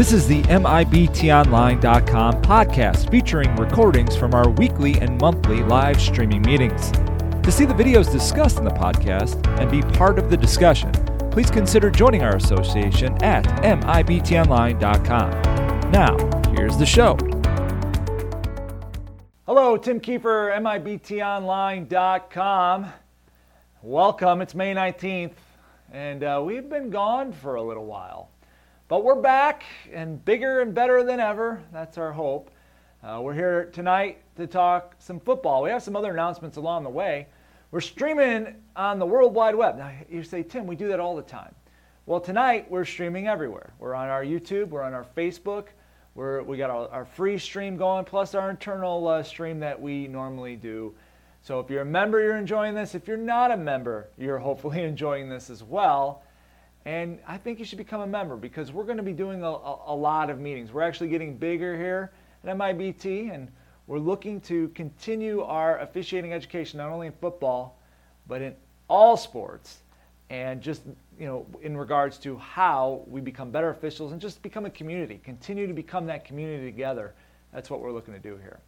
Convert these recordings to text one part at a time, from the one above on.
This is the MIBTOnline.com podcast featuring recordings from our weekly and monthly live streaming meetings. To see the videos discussed in the podcast and be part of the discussion, please consider joining our association at MIBTOnline.com. Now, here's the show. Hello, Tim Kiefer, MIBTOnline.com. Welcome. It's May 19th, and uh, we've been gone for a little while. But we're back and bigger and better than ever. That's our hope. Uh, we're here tonight to talk some football. We have some other announcements along the way. We're streaming on the World Wide Web. Now, you say, Tim, we do that all the time. Well, tonight we're streaming everywhere. We're on our YouTube, we're on our Facebook, we're, we got our, our free stream going, plus our internal uh, stream that we normally do. So if you're a member, you're enjoying this. If you're not a member, you're hopefully enjoying this as well. And I think you should become a member because we're going to be doing a, a, a, lot of meetings. We're actually getting bigger here at MIBT, and we're looking to continue our officiating education not only in football, but in all sports, and just you know in regards to how we become better officials and just become a community, continue to become that community together. That's what we're looking to do here.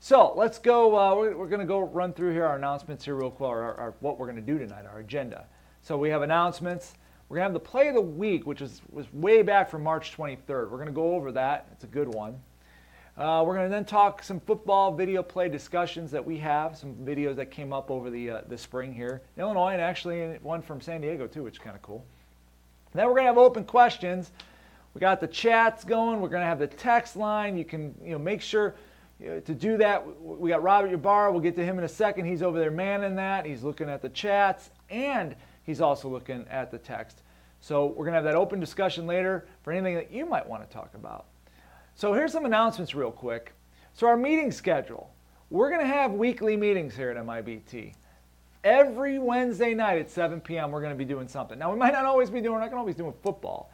So let's go. Uh, we're, we're going to go run through here our announcements here real quick, our, our, what we're going to do tonight, our agenda. So we have announcements. We're going to have the play of the week, which is, was way back from March 23rd. We're going to go over that. It's a good one. Uh, we're going to then talk some football video play discussions that we have, some videos that came up over the, uh, the spring here in Illinois, and actually one from San Diego too, which is kind of cool. And then we're going to have open questions. We got the chats going. We're going to have the text line. You can you know make sure to do that. We got Robert Ybarra. We'll get to him in a second. He's over there manning that. He's looking at the chats and he's also looking at the text. So we're going to have that open discussion later for anything that you might want to talk about. So here's some announcements real quick. So our meeting schedule. We're going to have weekly meetings here at MIBT. Every Wednesday night at 7 p.m. we're going to be doing something. Now we might not always be doing, we're not going to always doing football,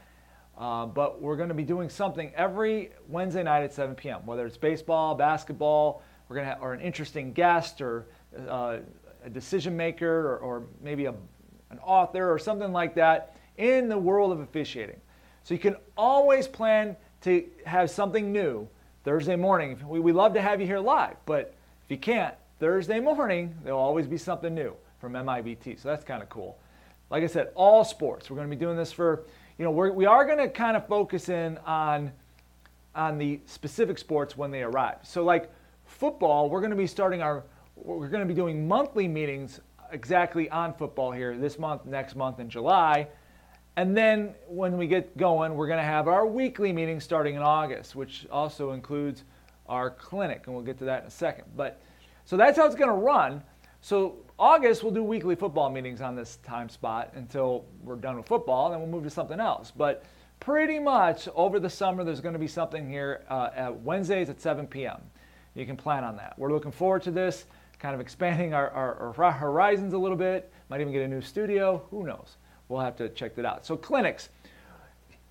uh, but we're going to be doing something every Wednesday night at 7 p.m. Whether it's baseball, basketball, we're going to have, or an interesting guest, or uh, a decision maker, or, or maybe a an author or something like that in the world of officiating. So you can always plan to have something new Thursday morning. We, we love to have you here live, but if you can't, Thursday morning, there'll always be something new from MIBT. So that's kind of cool. Like I said, all sports. We're going to be doing this for, you know, we're, we are going to kind of focus in on, on the specific sports when they arrive. So, like football, we're going to be starting our, we're going to be doing monthly meetings exactly on football here this month, next month in July. And then when we get going, we're going to have our weekly meeting starting in August, which also includes our clinic, and we'll get to that in a second. But so that's how it's going to run. So August we'll do weekly football meetings on this time spot until we're done with football, and then we'll move to something else. But pretty much over the summer, there's going to be something here uh, at Wednesdays at 7 p.m. You can plan on that. We're looking forward to this kind of expanding our, our, our horizons a little bit. Might even get a new studio. Who knows? We'll have to check that out. So, clinics.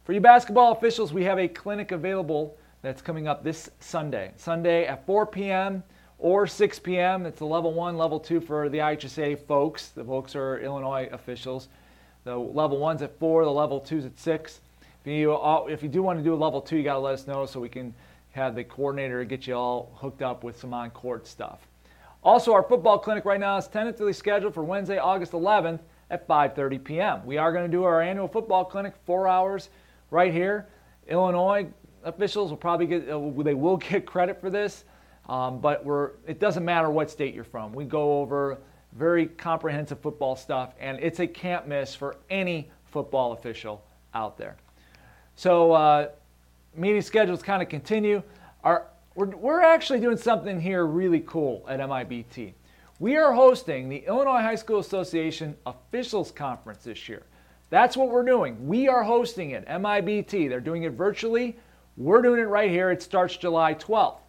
For you basketball officials, we have a clinic available that's coming up this Sunday. Sunday at 4 p.m. or 6 p.m. It's the level one, level two for the IHSA folks. The folks are Illinois officials. The level one's at 4, the level two's at 6. If you, if you do want to do a level two, you got to let us know so we can have the coordinator get you all hooked up with some on court stuff. Also, our football clinic right now is tentatively scheduled for Wednesday, August 11th at 5:30 p.m. We are going to do our annual football clinic, four hours, right here. Illinois officials will probably get uh, they will get credit for this, um, but we're it doesn't matter what state you're from. We go over very comprehensive football stuff, and it's a can't miss for any football official out there. So uh, meeting schedules kind of continue. Our we're, we're actually doing something here really cool at MIBT. We are hosting the Illinois High School Association Officials Conference this year. That's what we're doing. We are hosting it, MIBT. They're doing it virtually. We're doing it right here. It starts July 12th.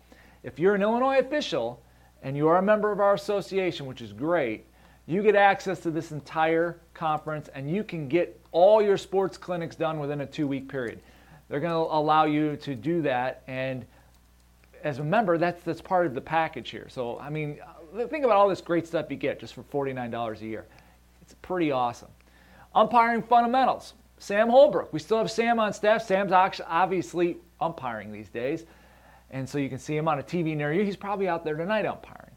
If you're an Illinois official and you are a member of our association, which is great, you get access to this entire conference and you can get all your sports clinics done within a two week period. They're going to allow you to do that and as a member, that's that's part of the package here. So I mean, uh, think about all this great stuff you get just for $49 a year. It's pretty awesome. Umpiring fundamentals. Sam Holbrook. We still have Sam on staff. Sam's obviously umpiring these days. And so you can see him on a TV near you. He's probably out there tonight umpiring.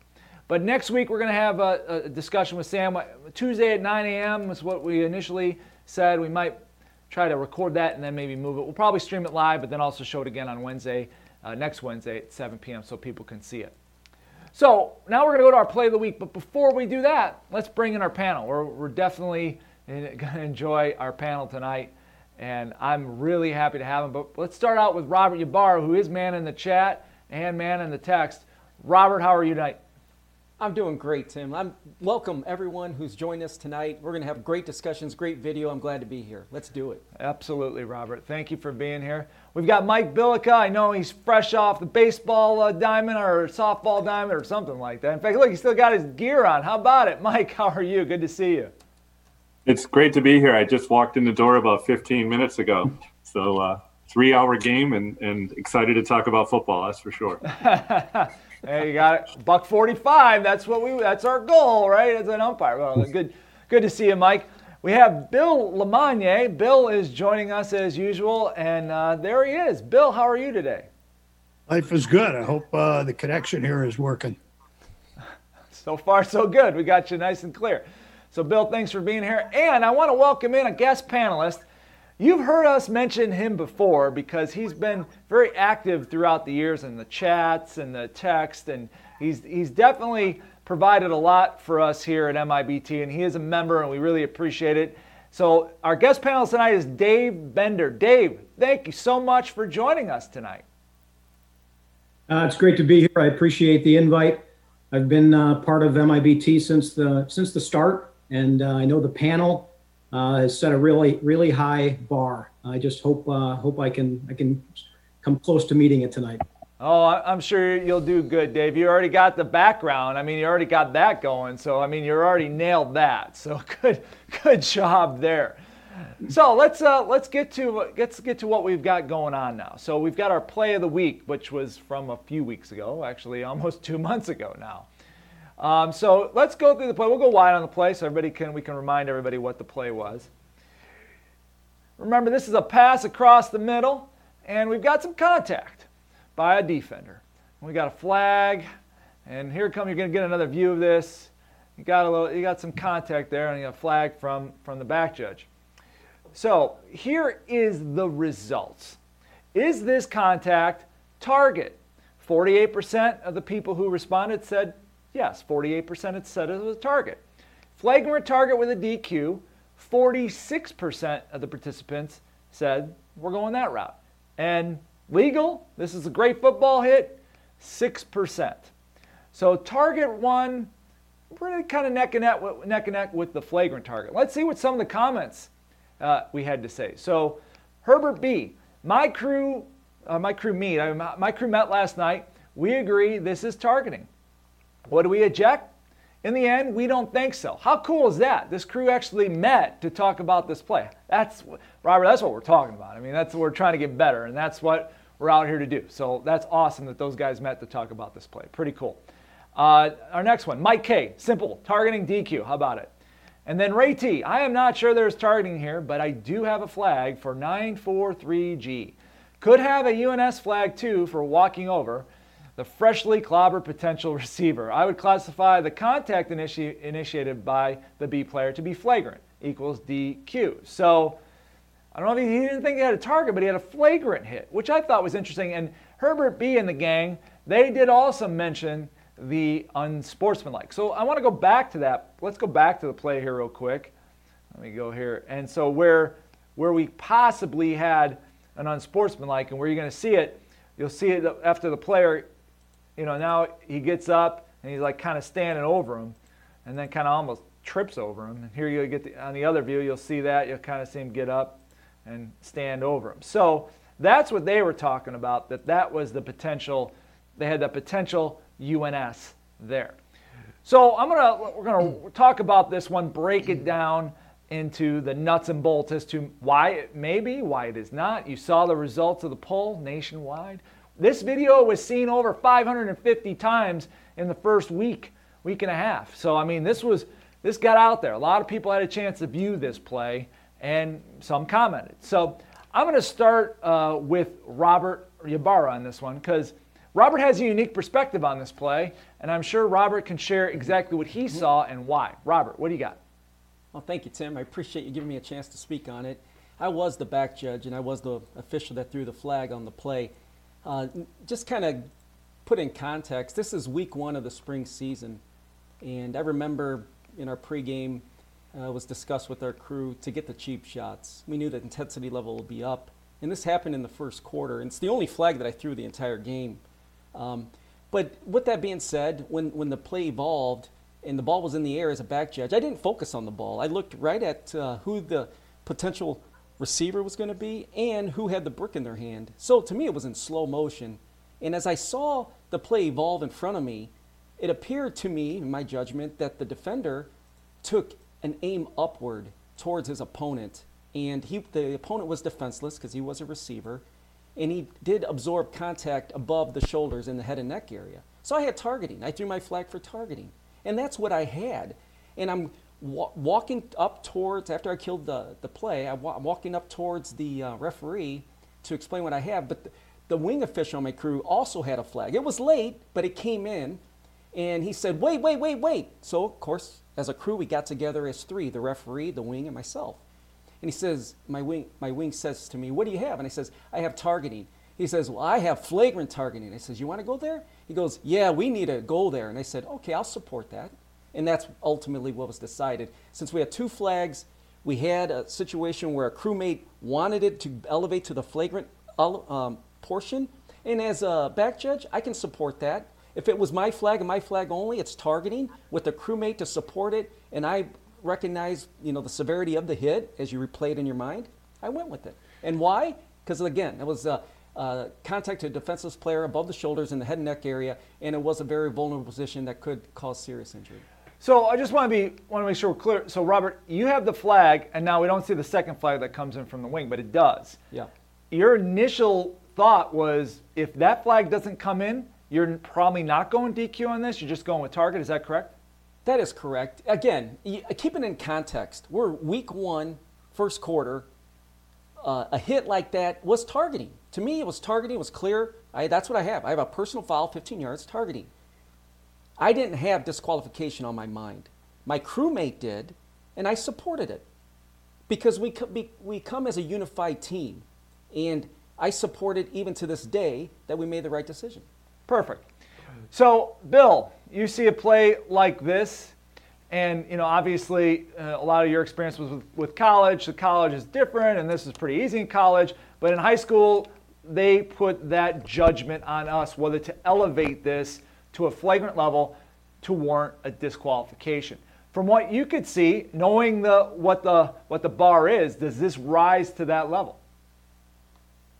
But next week, we're going to have a, a, discussion with Sam. Tuesday at 9 a.m. is what we initially said. We might try to record that and then maybe move it. We'll probably stream it live, but then also show it again on Wednesday, uh, next Wednesday at 7 p.m. so people can see it. So now we're going to go to our play of the week. But before we do that, let's bring in our panel. We're, we're definitely going to enjoy our panel tonight. And I'm really happy to have him. But let's start out with Robert Ybarra, who is man in the chat and man in the text. Robert, how are you tonight? I'm doing great, Tim. I'm welcome everyone who's joined us tonight. We're going to have great discussions, great video. I'm glad to be here. Let's do it. Absolutely, Robert. Thank you for being here. We've got Mike Bilica. I know he's fresh off the baseball uh, diamond or softball diamond or something like that. In fact, look, he still got his gear on. How about it, Mike? How are you? Good to see you. It's great to be here. I just walked in the door about 15 minutes ago. So, uh, three hour game and, and excited to talk about football, that's for sure. Hey, you got it. Buck 45. That's what we. That's our goal, right? As an umpire. Well, good, good to see you, Mike. We have Bill LeMonnier. Bill is joining us as usual, and uh, there he is. Bill, how are you today? Life is good. I hope uh, the connection here is working. So far, so good. We got you nice and clear. So, Bill, thanks for being here. And I want to welcome in a guest panelist. You've heard us mention him before because he's been very active throughout the years in the chats and the text, and he's, he's definitely provided a lot for us here at MIBT, and he is a member, and we really appreciate it. So, our guest panelist tonight is Dave Bender. Dave, thank you so much for joining us tonight. Uh, it's great to be here. I appreciate the invite. I've been uh, part of MIBT since the since the start, and uh, I know the panel has set a really really high bar. I just hope uh, hope I can I can come close to meeting it tonight. Oh, I'm sure you'll do good, Dave. You already got the background. I mean, you already got that going. So I mean, you're already nailed that. So good good job there. So let's uh, let's get to let's get to what we've got going on now. So we've got our play of the week, which was from a few weeks ago, actually almost two months ago now. Um, so let's go through the play. We'll go wide on the play so everybody can we can remind everybody what the play was. Remember, this is a pass across the middle, and we've got some contact by a defender. We got a flag, and here come you're going to get another view of this. You got a little, you got some contact there, and you got a flag from from the back judge. So here is the results. Is this contact target? 48% of the people who responded said Yes, 48% had said it was a target. Flagrant target with a DQ, 46% of the participants said we're going that route. And legal, this is a great football hit, 6%. So target one, really kind of neck and neck, neck and neck with the flagrant target. Let's see what some of the comments uh, we had to say. So Herbert B, my crew, uh, my crew meet, I, my crew met last night. We agree this is targeting. What do we eject? In the end, we don't think so. How cool is that? This crew actually met to talk about this play. That's Robert. That's what we're talking about. I mean, that's what we're trying to get better, and that's what we're out here to do. So that's awesome that those guys met to talk about this play. Pretty cool. Uh, our next one, Mike K. Simple targeting DQ. How about it? And then Ray T. I am not sure there's targeting here, but I do have a flag for 943G. Could have a UNS flag too for walking over the freshly clobbered potential receiver. I would classify the contact initi- initiated by the B player to be flagrant, equals DQ. So I don't know if he, he didn't think he had a target, but he had a flagrant hit, which I thought was interesting. And Herbert B and the gang, they did also mention the unsportsmanlike. So I want to go back to that. Let's go back to the play here real quick. Let me go here. And so where where we possibly had an unsportsmanlike and where you're going to see it, you'll see it after the player you know, now he gets up and he's like kind of standing over him and then kind of almost trips over him. And here you get the, on the other view, you'll see that. You'll kind of see him get up and stand over him. So that's what they were talking about, that that was the potential, they had the potential UNS there. So I'm gonna, we're gonna talk about this one, break it down into the nuts and bolts as to why it may be, why it is not. You saw the results of the poll nationwide. This video was seen over 550 times in the first week, week and a half. So I mean, this was this got out there. A lot of people had a chance to view this play, and some commented. So I'm going to start uh, with Robert Ybarra on this one because Robert has a unique perspective on this play, and I'm sure Robert can share exactly what he saw and why. Robert, what do you got? Well, thank you, Tim. I appreciate you giving me a chance to speak on it. I was the back judge, and I was the official that threw the flag on the play. Uh, just kind of put in context, this is week one of the spring season, and I remember in our pregame uh, was discussed with our crew to get the cheap shots. We knew that intensity level would be up, and this happened in the first quarter. And it's the only flag that I threw the entire game. Um, but with that being said, when, when the play evolved and the ball was in the air as a back judge, I didn't focus on the ball. I looked right at uh, who the potential receiver was going to be and who had the brick in their hand. So to me, it was in slow motion. And as I saw the play evolve in front of me, it appeared to me, in my judgment, that the defender took an aim upward towards his opponent. And he, the opponent was defenseless because he was a receiver and he did absorb contact above the shoulders in the head and neck area. So I had targeting. I threw my flag for targeting. And that's what I had. And I'm wa- walking up towards, after I killed the, the play, I I'm walking up towards the uh, referee to explain what I have. But the, the wing official on my crew also had a flag. It was late, but it came in. And he said, wait, wait, wait, wait. So, of course, as a crew, we got together as three the referee, the wing, and myself. And he says, my wing, my wing says to me, What do you have? And I says, I have targeting. He says, Well, I have flagrant targeting. I says, You want to go there? He goes, Yeah, we need to go there. And I said, Okay, I'll support that. And that's ultimately what was decided. Since we had two flags, we had a situation where a crewmate wanted it to elevate to the flagrant um, portion. And as a back judge, I can support that. If it was my flag and my flag only, it's targeting with a crewmate to support it, and I recognize, you know, the severity of the hit as you replay it in your mind, I went with it. And why? Because again, it was a contact to a defenseless player above the shoulders in the head and neck area, and it was a very vulnerable position that could cause serious injury. So I just want to be want to make sure we're clear. So Robert, you have the flag, and now we don't see the second flag that comes in from the wing, but it does. Yeah. Your initial thought was if that flag doesn't come in, you're probably not going DQ on this. You're just going with target. Is that correct? That is correct. Again, keep it in context. We're week one, first quarter. Uh, a hit like that was targeting. To me, it was targeting. It was clear. I, that's what I have. I have a personal foul, 15 yards, targeting. I didn't have disqualification on my mind. My crewmate did, and I supported it because we, we come as a unified team. And I supported even to this day that we made the right decision. Perfect. So, Bill, you see a play like this, and you know, obviously, uh, a lot of your experience was with, with college. The college is different, and this is pretty easy in college. But in high school, they put that judgment on us whether to elevate this to a flagrant level to warrant a disqualification. From what you could see, knowing the what the what the bar is, does this rise to that level?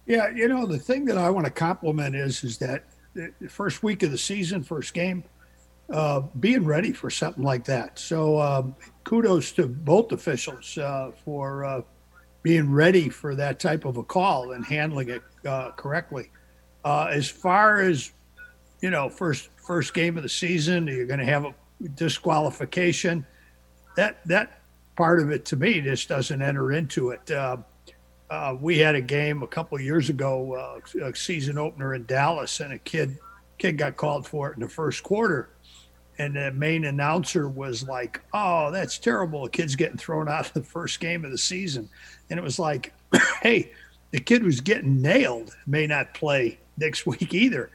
Yeah, you know, the thing that I want to compliment is is that the first week of the season, first game, uh, being ready for something like that. So um, kudos to both officials uh, for uh, being ready for that type of a call and handling it uh, correctly. Uh, as far as you know, first first game of the season, you're going to have a disqualification. That that part of it to me just doesn't enter into it. Uh, uh, we had a game a couple years ago, uh, a season opener in Dallas, and a kid kid got called for it in the first quarter, and the main announcer was like, "Oh, that's terrible! A kid's getting thrown out of the first game of the season," and it was like, "Hey, the kid who's getting nailed may not play next week either."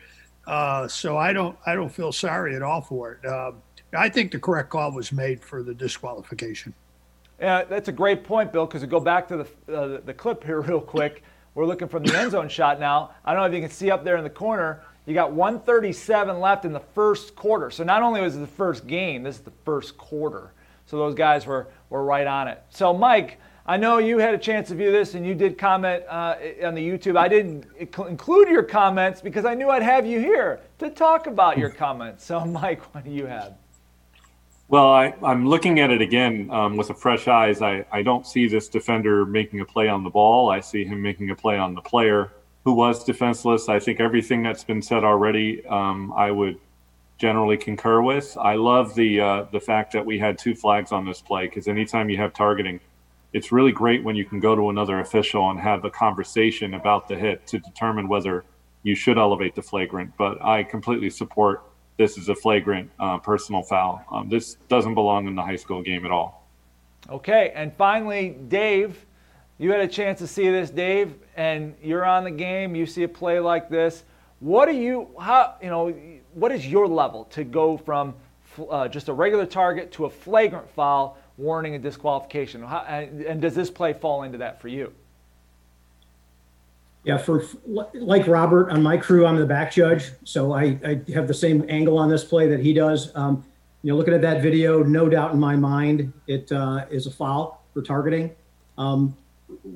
Uh, so I don't I don't feel sorry at all for it. Uh, I think the correct call was made for the disqualification. Yeah, that's a great point, Bill. Because to go back to the uh, the clip here real quick, we're looking from the end zone shot now. I don't know if you can see up there in the corner. You got 137 left in the first quarter. So not only was it the first game, this is the first quarter. So those guys were were right on it. So Mike. I know you had a chance to view this and you did comment uh, on the YouTube. I didn't include your comments because I knew I'd have you here to talk about your comments. So, Mike, what do you have? Well, I, am looking at it again um, with a fresh eyes. I, I don't see this defender making a play on the ball. I see him making a play on the player who was defenseless. I think everything that's been said already, um, I would generally concur with. I love the uh, the fact that we had two flags on this play because anytime you have targeting, it's really great when you can go to another official and have a conversation about the hit to determine whether you should elevate the flagrant. But I completely support this is a flagrant uh, personal foul. Um, this doesn't belong in the high school game at all. Okay, and finally, Dave, you had a chance to see this, Dave, and you're on the game. You see a play like this. What do you, how, you know, what is your level to go from uh, just a regular target to a flagrant foul warning and disqualification? How, and, does this play fall into that for you? Yeah, for like Robert on my crew, I'm the back judge, so I, I have the same angle on this play that he does. Um, you know, looking at that video, no doubt in my mind, it uh, is a foul for targeting. Um,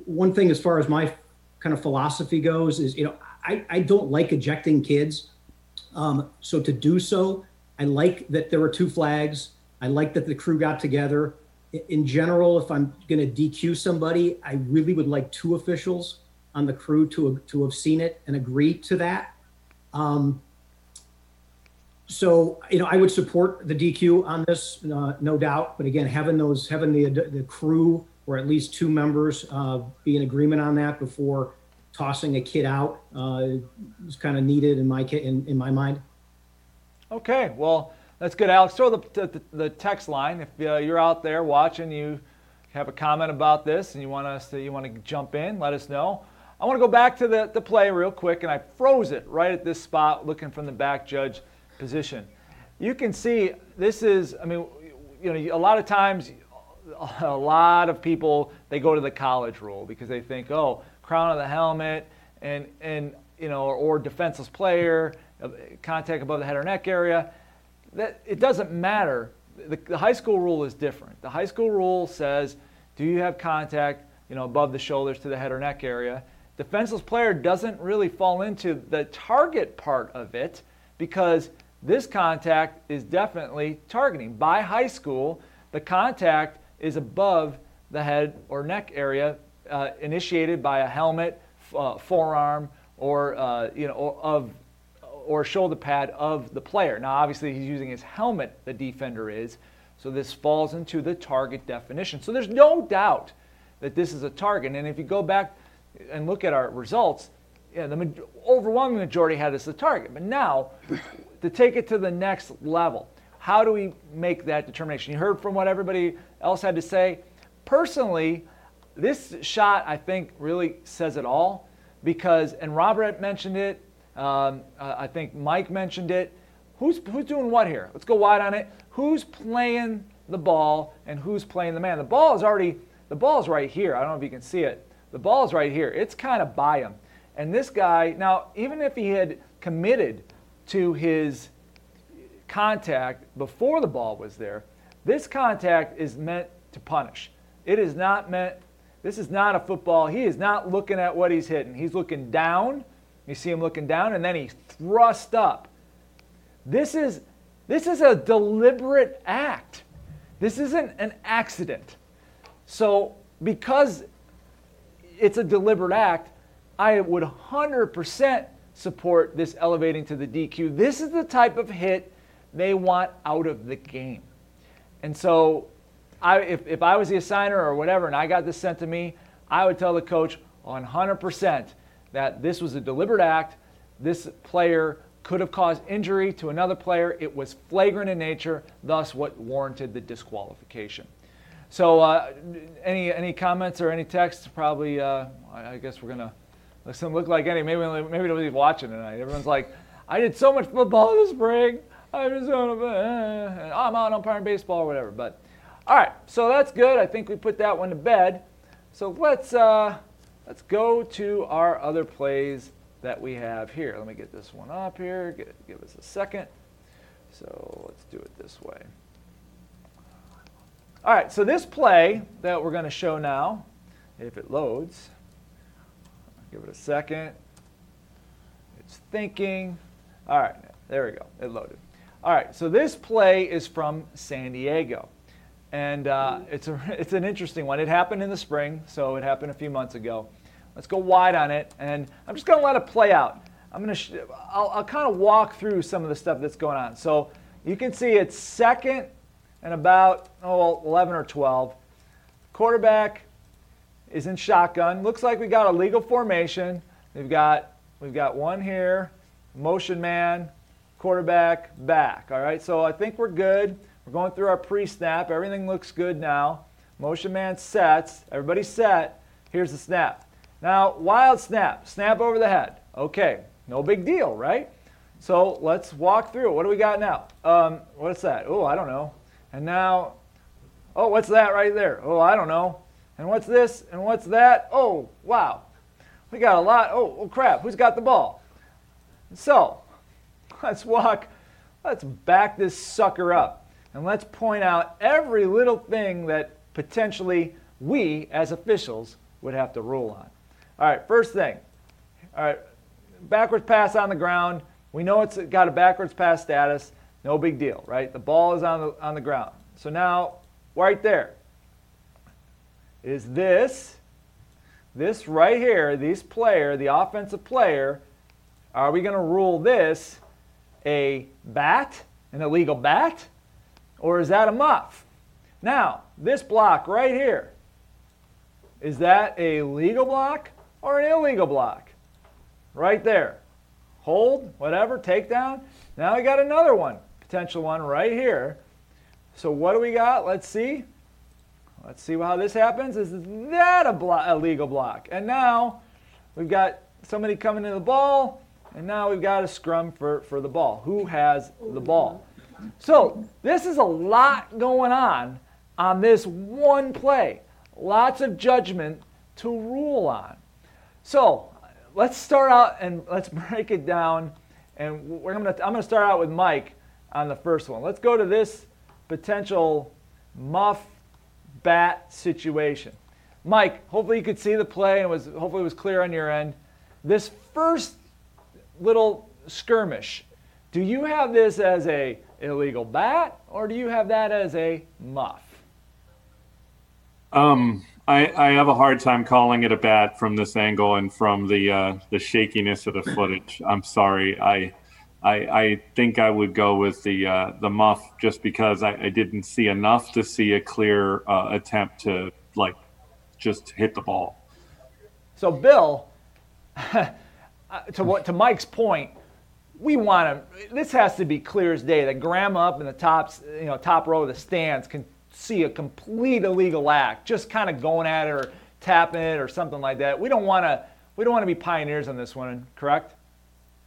one thing, as far as my kind of philosophy goes, is you know, I, I don't like ejecting kids. Um, so to do so, I like that there were two flags. I like that the crew got together. In general, if I'm going to DQ somebody, I really would like two officials on the crew to to have seen it and agree to that. Um, so you know, I would support the DQ on this, uh, no doubt. But again, having those having the the crew or at least two members uh, be in agreement on that before tossing a kid out uh, is kind of needed in my in, in my mind. Okay, well that's good, Alex. Throw the, the, the text line if uh, you're out there watching. You have a comment about this and you want us to you want to jump in. Let us know. I want to go back to the, the play real quick, and I froze it right at this spot, looking from the back judge position. You can see this is, I mean, you know, a lot of times, a lot of people they go to the college rule because they think, oh, crown of the helmet, and and you know, or, or defenseless player, uh, contact above the head or neck area. That it doesn't matter. The, the high school rule is different. The high school rule says, do you have contact, you know, above the shoulders to the head or neck area? defenseless player doesn't really fall into the target part of it because this contact is definitely targeting. By high school, the contact is above the head or neck area uh, initiated by a helmet, uh, forearm, or uh, you know of or shoulder pad of the player. Now, obviously, he's using his helmet. The defender is, so this falls into the target definition. So there's no doubt that this is a target. And if you go back and look at our results, yeah, the overwhelming majority had this as the target. But now, to take it to the next level, how do we make that determination? You heard from what everybody else had to say. Personally, this shot I think really says it all because, and Robert mentioned it, um, uh, I think Mike mentioned it. Who's, who's doing what here? Let's go wide on it. Who's playing the ball and who's playing the man? The ball is already, the ball is right here. I don't know if you can see it. The ball's right here. It's kind of by him. And this guy, now, even if he had committed to his contact before the ball was there, this contact is meant to punish. It is not meant, this is not a football. He is not looking at what he's hitting. He's looking down. You see him looking down, and then he thrust up. This is, this is a deliberate act. This isn't an accident. So, because it's a deliberate act. I would 100% support this elevating to the DQ. This is the type of hit they want out of the game. And so, I, if, if I was the assigner or whatever and I got this sent to me, I would tell the coach 100% that this was a deliberate act. This player could have caused injury to another player. It was flagrant in nature, thus, what warranted the disqualification. So, uh, any any comments or any texts? Probably, uh, I guess we're gonna listen. Look like any. Maybe maybe nobody's watching tonight. Everyone's like, I did so much football this spring. I'm just gonna, uh, I'm out on umpiring baseball or whatever. But all right, so that's good. I think we put that one to bed. So let's uh, let's go to our other plays that we have here. Let me get this one up here. Get, give us a second. So let's do it this way. All right, so this play that we're going to show now, if it loads, give it a second. It's thinking. All right, there we go. It loaded. All right, so this play is from San Diego. And uh, it's, a, it's an interesting one. It happened in the spring, so it happened a few months ago. Let's go wide on it, and I'm just going to let it play out. I'm going to, sh- I'll, I'll kind of walk through some of the stuff that's going on. So you can see it's second and about oh, 11 or 12. Quarterback is in shotgun. Looks like we got a legal formation. We've got we've got one here, motion man, quarterback, back. All right, so I think we're good. We're going through our pre-snap. Everything looks good now. Motion man sets. Everybody's set. Here's the snap. Now, wild snap. Snap over the head. Okay, no big deal, right? So let's walk through. What do we got now? Um, what's that? Oh, I don't know. And now, oh, what's that right there? Oh, I don't know. And what's this? And what's that? Oh, wow. We got a lot. Oh, oh crap. Who's got the ball? So let's walk, let's back this sucker up. And let's point out every little thing that potentially we as officials would have to rule on. All right, first thing. All right, backwards pass on the ground. We know it's got a backwards pass status. No big deal, right? The ball is on the, on the ground. So now, right there, is this, this right here, this player, the offensive player, are we going to rule this a bat, an illegal bat, or is that a muff? Now, this block right here, is that a legal block or an illegal block? Right there. Hold, whatever, takedown. Now we got another one, potential one right here. So what do we got? Let's see. Let's see how this happens. Is that a, blo- a legal block? And now we've got somebody coming to the ball, and now we've got a scrum for, for the ball. Who has the ball? So this is a lot going on on this one play. Lots of judgment to rule on. So let's start out and let's break it down. And we're gonna, I'm going to start out with Mike on the first one. Let's go to this potential muff bat situation. Mike, hopefully you could see the play and was hopefully it was clear on your end. This first little skirmish, do you have this as a illegal bat or do you have that as a muff? Um, I, I have a hard time calling it a bat from this angle and from the uh, the shakiness of the footage. I'm sorry. I, I I think I would go with the uh, the muff just because I, I didn't see enough to see a clear uh, attempt to like just hit the ball. So Bill, to what to Mike's point, we want to. This has to be clear as day. That Graham up in the top, you know, top row of the stands can see a complete illegal act, just kind of going at it or tapping it or something like that. We don't want to. We don't want to be pioneers on this one, correct?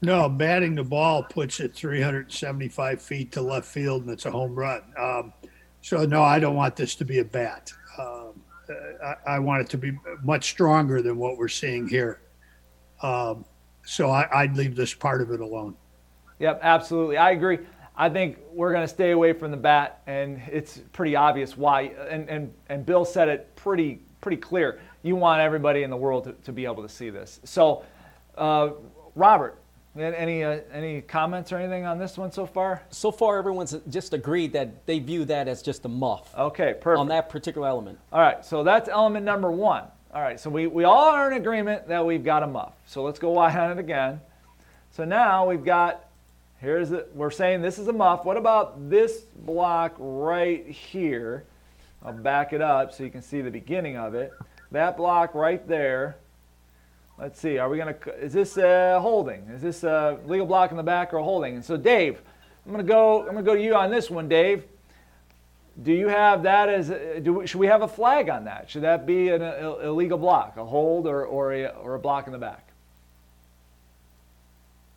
No, batting the ball puts it 375 feet to left field, and it's a home run. Um, so no, I don't want this to be a bat. Um, I, I, want it to be much stronger than what we're seeing here. Um, so I, would leave this part of it alone. Yep, absolutely. I agree. I think we're going to stay away from the bat, and it's pretty obvious why. And, and, and Bill said it pretty, pretty clear. You want everybody in the world to, to be able to see this. So, uh, Robert, any, uh, any comments or anything on this one so far? So far, everyone's just agreed that they view that as just a muff. Okay, perfect. On that particular element. All right, so that's element number one. All right, so we, we all are in agreement that we've got a muff. So let's go wide on it again. So now we've got Here's the, we're saying this is a muff. What about this block right here? I'll back it up so you can see the beginning of it. That block right there. Let's see, are we to, is this a holding? Is this a legal block in the back or a holding? And so Dave, I'm to go, I'm to go to you on this one, Dave. Do you have that as, do, should we have a flag on that? Should that be an illegal block, a hold or, or, a, or a block in the back?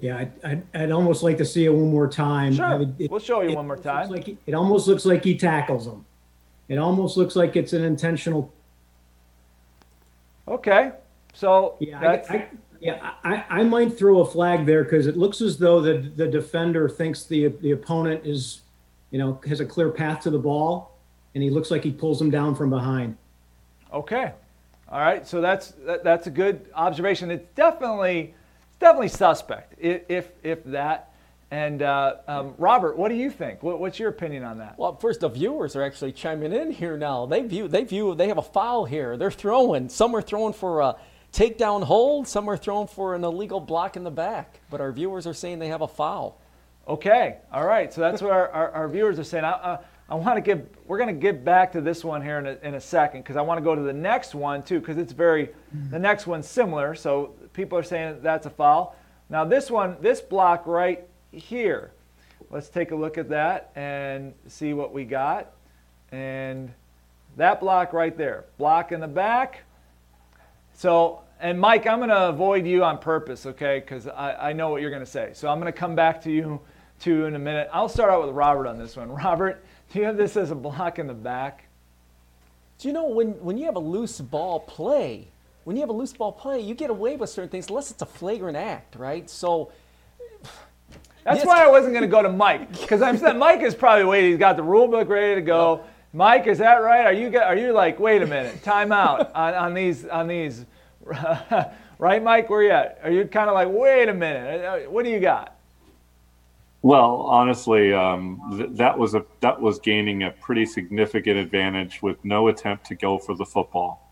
Yeah, I'd, I'd, I'd, almost like to see it one more time. Sure, I mean, it, we'll show you one more time. Like he, it almost looks like he tackles him. It almost looks like it's an intentional. Okay, so yeah, I, I, yeah, I, I might throw a flag there because it looks as though the the defender thinks the the opponent is, you know, has a clear path to the ball, and he looks like he pulls him down from behind. Okay, all right, so that's that, that's a good observation. It's definitely definitely suspect, if if that. And uh, um, Robert, what do you think? What, what's your opinion on that? Well, first, the viewers are actually chiming in here now. They view they view they have a foul here. They're throwing. Some are throwing for a takedown hold. Some are throwing for an illegal block in the back. But our viewers are saying they have a foul. Okay, all right. So that's what our, our, our viewers are saying. I, uh, I want to give. We're going to get back to this one here in a, in a second because I want to go to the next one too because it's very. The next one's similar, so people are saying that's a foul. Now this one, this block right here. Let's take a look at that and see what we got. And that block right there, block in the back. So, and Mike, I'm going to avoid you on purpose, okay? Because I, I know what you're going to say. So I'm going to come back to you too in a minute. I'll start out with Robert on this one. Robert, do you have this as a block in the back? Do you know when, when you have a loose ball play, when you have a loose ball play, you get away with certain things unless it's a flagrant act, right? So That's Yes. why I wasn't going to go to Mike because I'm saying Mike is probably waiting. He's got the rule book ready to go. Mike, is that right? Are you are you like wait a minute, time out on, on these on these, right, Mike? Where you at? Are you kind of like wait a minute? uh, What do you got? Well, honestly, um, th- that was a that was gaining a pretty significant advantage with no attempt to go for the football.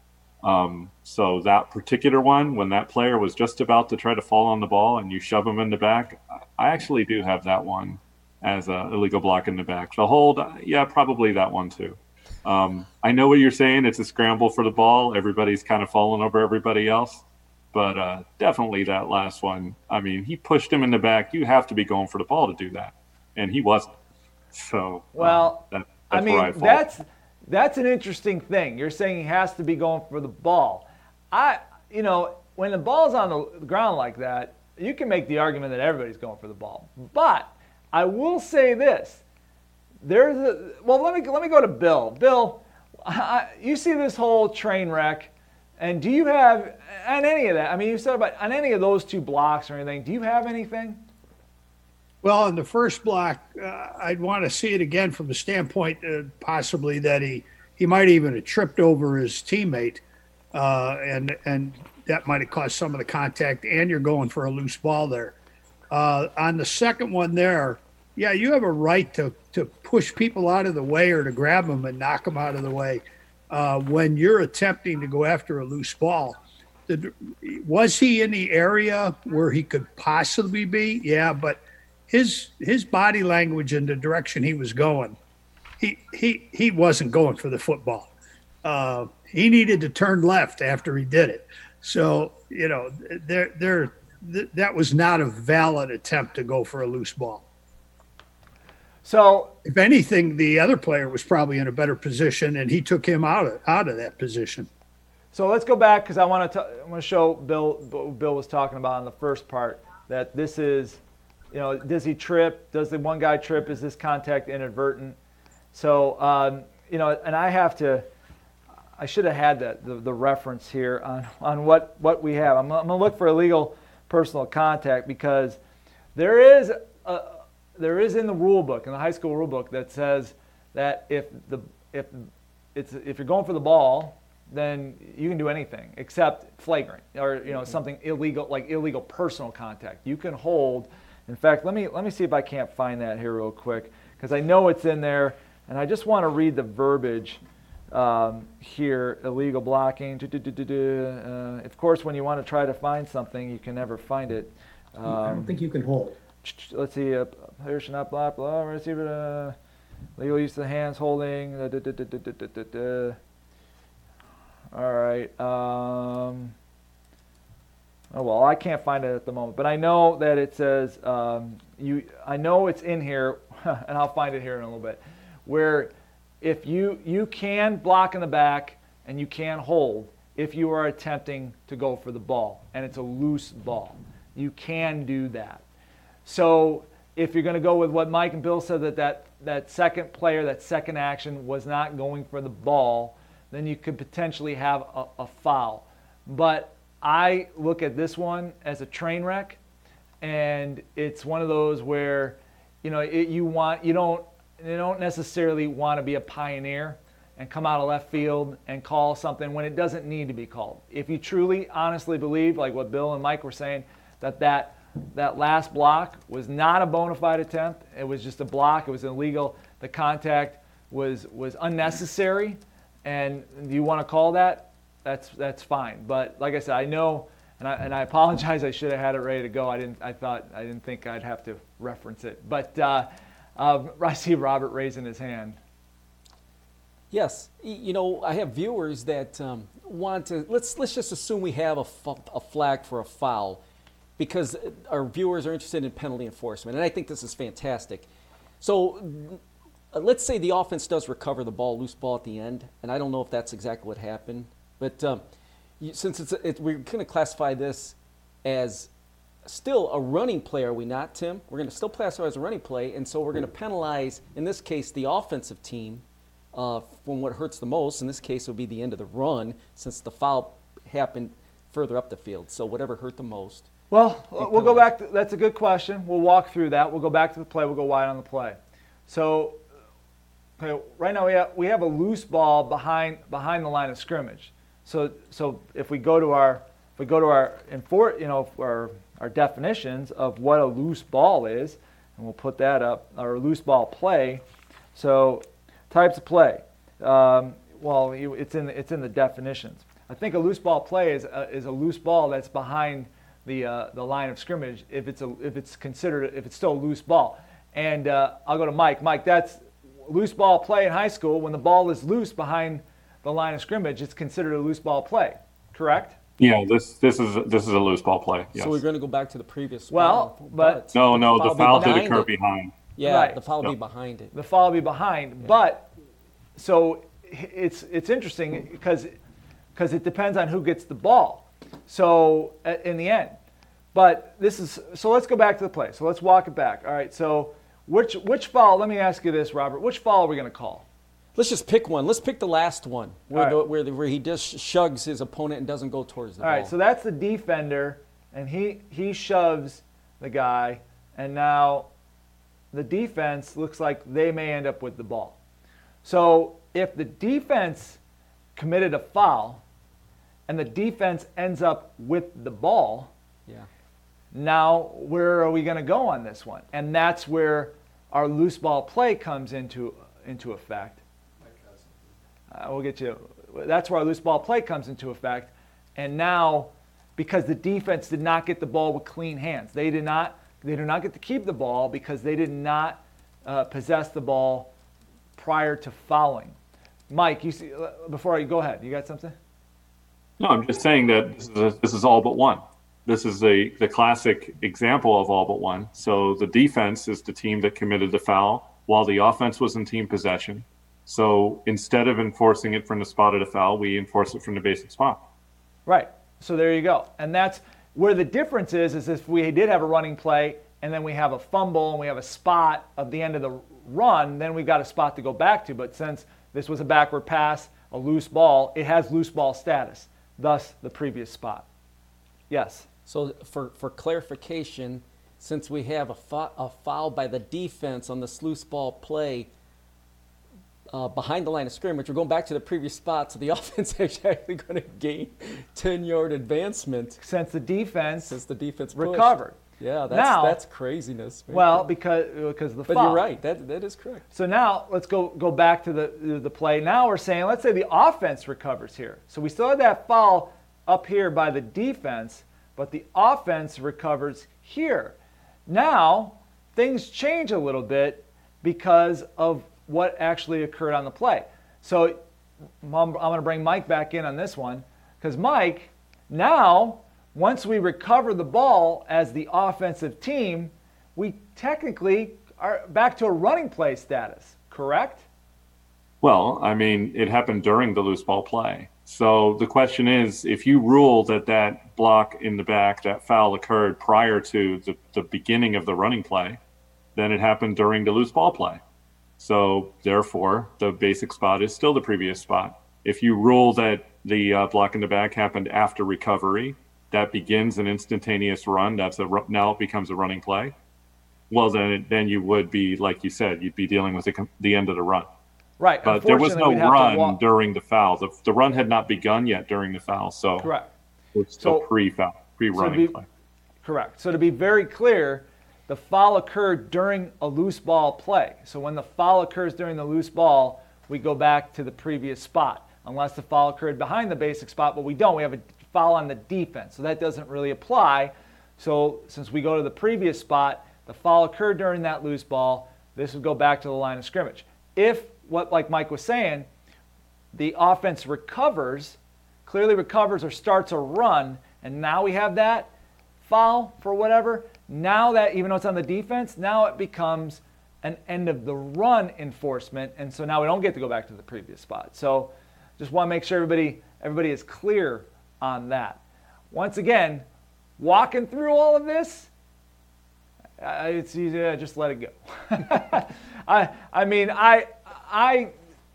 Um, so that particular one, when that player was just about to try to fall on the ball and you shove him in the back, I actually do have that one as a illegal block in the back. The hold, uh, yeah, probably that one too. Um, I know what you're saying. It's a scramble for the ball. Everybody's kind of falling over everybody else. But uh, definitely that last one. I mean, he pushed him in the back. You have to be going for the ball to do that, and he wasn't. So uh, Well, that, I mean, I that's that's an interesting thing. You're saying he has to be going for the ball. I, you know, when the ball's on the ground like that, you can make the argument that everybody's going for the ball. But I will say this: there's a well. Let me let me go to Bill. Bill, I, you see this whole train wreck, and do you have on any of that? I mean, you said about on any of those two blocks or anything. Do you have anything? Well, on the first block, uh, I'd want to see it again from the standpoint uh, possibly that he he might even have tripped over his teammate, uh, and and that might have caused some of the contact. And you're going for a loose ball there. Uh, on the second one there, yeah, you have a right to to push people out of the way or to grab them and knock them out of the way uh, when you're attempting to go after a loose ball. The, was he in the area where he could possibly be? Yeah, but his his body language and the direction he was going, he he he wasn't going for the football. Uh, he needed to turn left after he did it. So you know, there there th- that was not a valid attempt to go for a loose ball. So If anything, the other player was probably in a better position, and he took him out of out of that position. So let's go back because I want to I want to show Bill what Bill was talking about in the first part that this is, you know, does he trip? Does the one guy trip? Is this contact inadvertent? So um, you know, and I have to. I should have had that the, the reference here on, on what, what we have. I'm, I'm gonna look for illegal personal contact because there is a, there is in the rule book in the high school rule book that says that if the if it's if you're going for the ball then you can do anything except flagrant or you know something illegal like illegal personal contact. You can hold. In fact, let me let me see if I can't find that here real quick because I know it's in there, and I just want to read the verbiage um, here. Illegal blocking. Uh, of course, when you want to try to find something, you can never find it. I Um, don't think you can hold. let's see, uh, player not block, blah, receiver, uh, legal use of the hands holding, da, da, da, da, da, da, da, da. all right, um, oh well, I can't find it at the moment, but I know that it says, um, you, I know it's in here, and I'll find it here in a little bit, where if you, you can block in the back and you can hold if you are attempting to go for the ball, and it's a loose ball. You can do that. So if you're going to go with what Mike and Bill said that, that that second player, that second action was not going for the ball, then you could potentially have a, a foul. But I look at this one as a train wreck, and it's one of those where, you know, it, you want you don't you don't necessarily want to be a pioneer and come out of left field and call something when it doesn't need to be called. If you truly, honestly believe, like what Bill and Mike were saying, that that that last block was not a bona fide attempt. It was just a block. It was illegal. The contact was was unnecessary, and you want to call that? That's that's fine. But like I said, I know, and I and I apologize. I should have had it ready to go. I didn't. I thought I didn't think I'd have to reference it. But uh, uh, I see Robert raising his hand. Yes, you know, I have viewers that um, want to. Let's let's just assume we have a, a flag for a foul, because our viewers are interested in penalty enforcement, and I think this is fantastic. So, uh, let's say the offense does recover the ball, loose ball at the end, and I don't know if that's exactly what happened, but um, since it's it, we're going to classify this as still a running play, are we not, Tim? We're going to still classify as a running play, and so we're going to penalize, in this case, the offensive team uh, from what hurts the most. In this case, it would be the end of the run since the foul happened further up the field. So whatever hurt the most. Well, we'll go back. To, that's a good question. We'll walk through that. We'll go back to the play. We'll go wide on the play. So, okay, right now we have, we have a loose ball behind behind the line of scrimmage. So, so if we go to our if we go to our you know our our definitions of what a loose ball is, and we'll put that up, our loose ball play. So types of play. Um, well, it's in it's in the definitions. I think a loose ball play is a, is a loose ball that's behind the uh, the line of scrimmage if it's a, if it's considered if it's still a loose ball. And uh, I'll go to Mike. Mike, that's loose ball play in high school. When the ball is loose behind the line of scrimmage, it's considered a loose ball play. Correct? Yeah, this this is this is a loose ball play. Yes. So we're going to go back to the previous. Well, one, but, no, no, the foul did occur it. behind. Yeah, right. the foul will no. be behind it. The foul will be behind, yeah. but so it's it's interesting because because it depends on who gets the ball. So in the end, but this is so. Let's go back to the play. So let's walk it back. All right. So which which foul? Let me ask you this, Robert. Which foul are we going to call? Let's just pick one. Let's pick the last one where, right. the, where, the, where he just shugs his opponent and doesn't go towards the All ball. All right, so that's the defender, and he, he shoves the guy, and now the defense looks like they may end up with the ball. So if the defense committed a foul and the defense ends up with the ball, yeah. Now where are we going to go on this one? And that's where our loose ball play comes into, into effect uh, we'll get you. That's where our loose ball play comes into effect. And now, because the defense did not get the ball with clean hands, they did not. They do not get to keep the ball because they did not uh, possess the ball prior to fouling. Mike, you see, uh, before I go ahead, you got something? No, I'm just saying that this is, a, this is all but one. This is a the classic example of all but one. So the defense is the team that committed the foul, while the offense was in team possession. So instead of enforcing it from the spot of the foul, we enforce it from the basic spot. Right. So there you go. And that's where the difference is, is if we did have a running play and then we have a fumble and we have a spot of the end of the run, then we've got a spot to go back to. But since this was a backward pass, a loose ball, it has loose ball status, thus the previous spot. Yes. So for, for clarification, since we have a, a foul by the defense on the loose ball play, uh, behind the line of scrimmage. We're going back to the previous spot, so the offense is actually going to gain 10 yard advancement. Since the defense, since the defense recovered. Yeah, that's, now, that's craziness. Well, because because the but foul. you're right. That that is correct. So now let's go go back to the the play. Now we're saying let's say the offense recovers here. So we still have that foul up here by the defense, but the offense recovers here. Now things change a little bit because of what actually occurred on the play. So I'm, I'm going to bring Mike back in on this one because Mike, now, once we recover the ball as the offensive team, we technically are back to a running play status, correct? Well, I mean, it happened during the loose ball play. So the question is if you rule that that block in the back, that foul occurred prior to the, the beginning of the running play, then it happened during the loose ball play. So therefore, the basic spot is still the previous spot. If you rule that the uh, block in the back happened after recovery, that begins an instantaneous run. That's a now it becomes a running play. Well, then it, then you would be like you said, you'd be dealing with the, the end of the run. Right. But there was no run during the foul. The, the run had not begun yet during the foul. So correct. It's still so, pre-foul, pre-running so play. Correct. So to be very clear, the foul occurred during a loose ball play. So when the foul occurs during the loose ball, we go back to the previous spot, unless the foul occurred behind the basic spot, but we don't. We have a foul on the defense, so that doesn't really apply. So since we go to the previous spot, the foul occurred during that loose ball, this would go back to the line of scrimmage. If, what like Mike was saying, the offense recovers, clearly recovers or starts a run, and now we have that foul for whatever. Now that even though it's on the defense, now it becomes an end of the run enforcement, and so now we don't get to go back to the previous spot. So just want to make sure everybody everybody is clear on that. Once again, walking through all of this, it's easy to just let it go. I I mean I I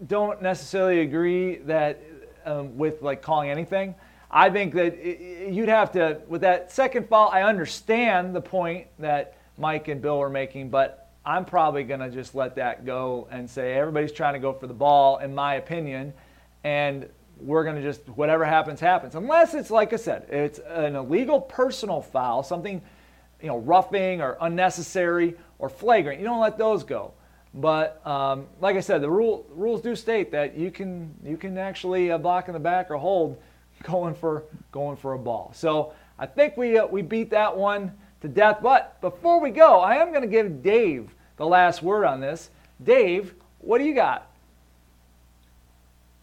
don't necessarily agree that um, with like calling anything. I think that it, you'd have to with that second foul. I understand the point that Mike and Bill were making, but I'm probably going to just let that go and say everybody's trying to go for the ball, in my opinion, and we're going to just whatever happens happens. Unless it's like I said, it's an illegal personal foul, something you know roughing or unnecessary or flagrant. You don't let those go. But um, like I said, the rule, rules do state that you can you can actually uh, block in the back or hold going for going for a ball. So I think we uh, we beat that one to death. But before we go, I am going to give Dave the last word on this. Dave, what do you got?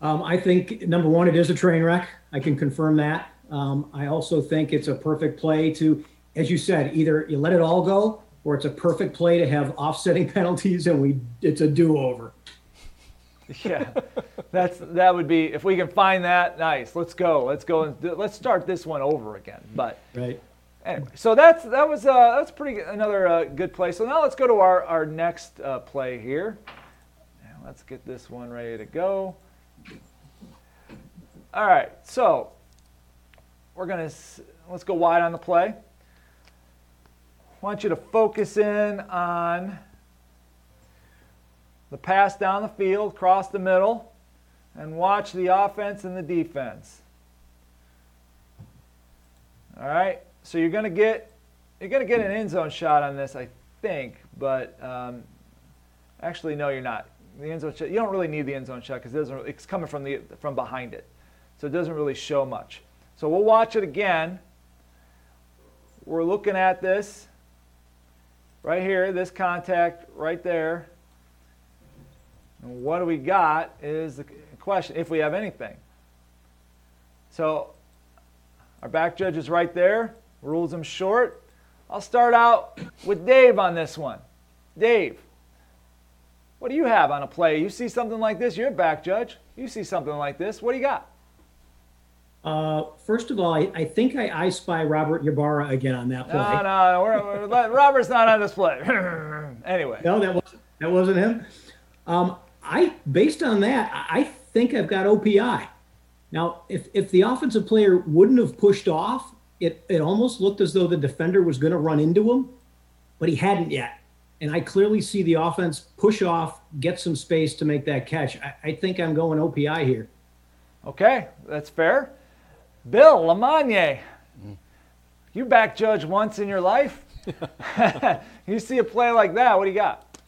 Um, I think number one, it is a train wreck. I can confirm that. Um, I also think it's a perfect play to, as you said, either you let it all go or it's a perfect play to have offsetting penalties and we it's a do-over. Yeah, that's that would be if we can find that. Nice. Let's go. Let's go and do, let's start this one over again. But right. Anyway, so that's that was uh, that's pretty another uh, good play. So now let's go to our our next uh, play here. Let's get this one ready to go. All right, so we're gonna let's go wide on the play. I want you to focus in on the pass down the field, cross the middle, and watch the offense and the defense. All right. So you're going to get you're going to get an end zone shot on this, I think, but um, actually no, you're not. The end zone shot, you don't really need the end zone shot because it doesn't. it's coming from the from behind it, so it doesn't really show much. So we'll watch it again. We're looking at this right here, this contact right there. And what do we got is the question, if we have anything. So our back judge is right there rules him short. I'll start out with Dave on this one. Dave, what do you have on a play? You see something like this, you're a back judge. You see something like this, what do you got? Uh, first of all, I, I, think I, I spy Robert Ybarra again on that play. No, no, we're, we're, Robert's not on this play. anyway. No, that wasn't that wasn't him. Um, I based on that, I think I've got OPI. Now, if if the offensive player wouldn't have pushed off, it, it almost looked as though the defender was going to run into him, but he hadn't yet. And I clearly see the offense push off, get some space to make that catch. I, I think I'm going OPI here. Okay, that's fair. Bill LeMonnier, you back judge once in your life. you see a play like that, what do you got?